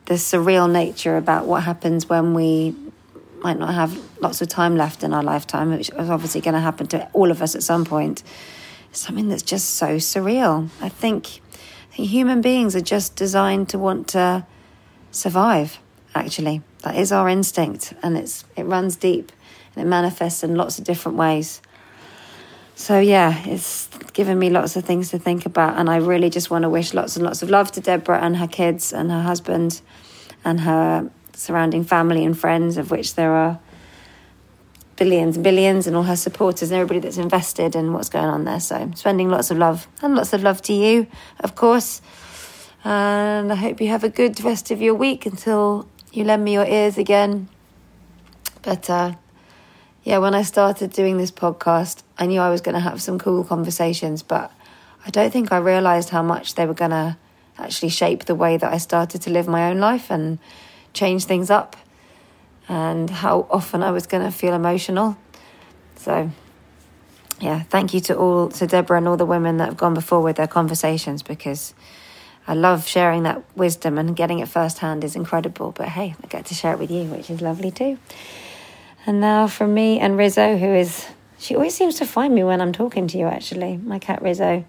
the surreal nature about what happens when we might not have lots of time left in our lifetime, which is obviously going to happen to all of us at some point. Something that's just so surreal. I think, I think human beings are just designed to want to survive. Actually, that is our instinct, and it's it runs deep and it manifests in lots of different ways. So yeah, it's given me lots of things to think about, and I really just want to wish lots and lots of love to Deborah and her kids and her husband and her surrounding family and friends, of which there are billions and billions, and all her supporters and everybody that's invested in what's going on there. So, spending lots of love and lots of love to you, of course. And I hope you have a good rest of your week until you lend me your ears again. But uh, yeah, when I started doing this podcast, I knew I was going to have some cool conversations, but I don't think I realized how much they were going to actually shape the way that I started to live my own life and change things up and how often I was going to feel emotional. So, yeah, thank you to all, to Deborah and all the women that have gone before with their conversations because I love sharing that wisdom and getting it firsthand is incredible. But hey, I get to share it with you, which is lovely too. And now from me and Rizzo, who is, she always seems to find me when I'm talking to you, actually, my cat Rizzo.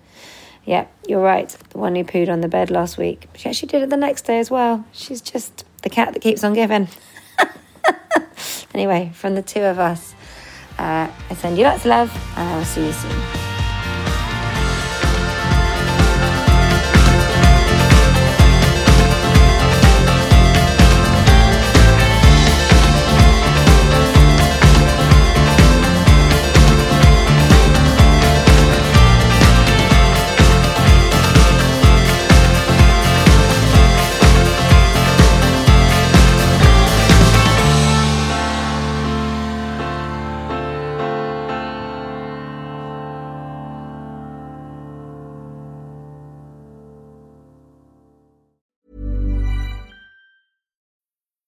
Yeah, you're right. The one who pooed on the bed last week. She actually did it the next day as well. She's just the cat that keeps on giving. Anyway, from the two of us, uh, I send you lots of love and I will see you soon.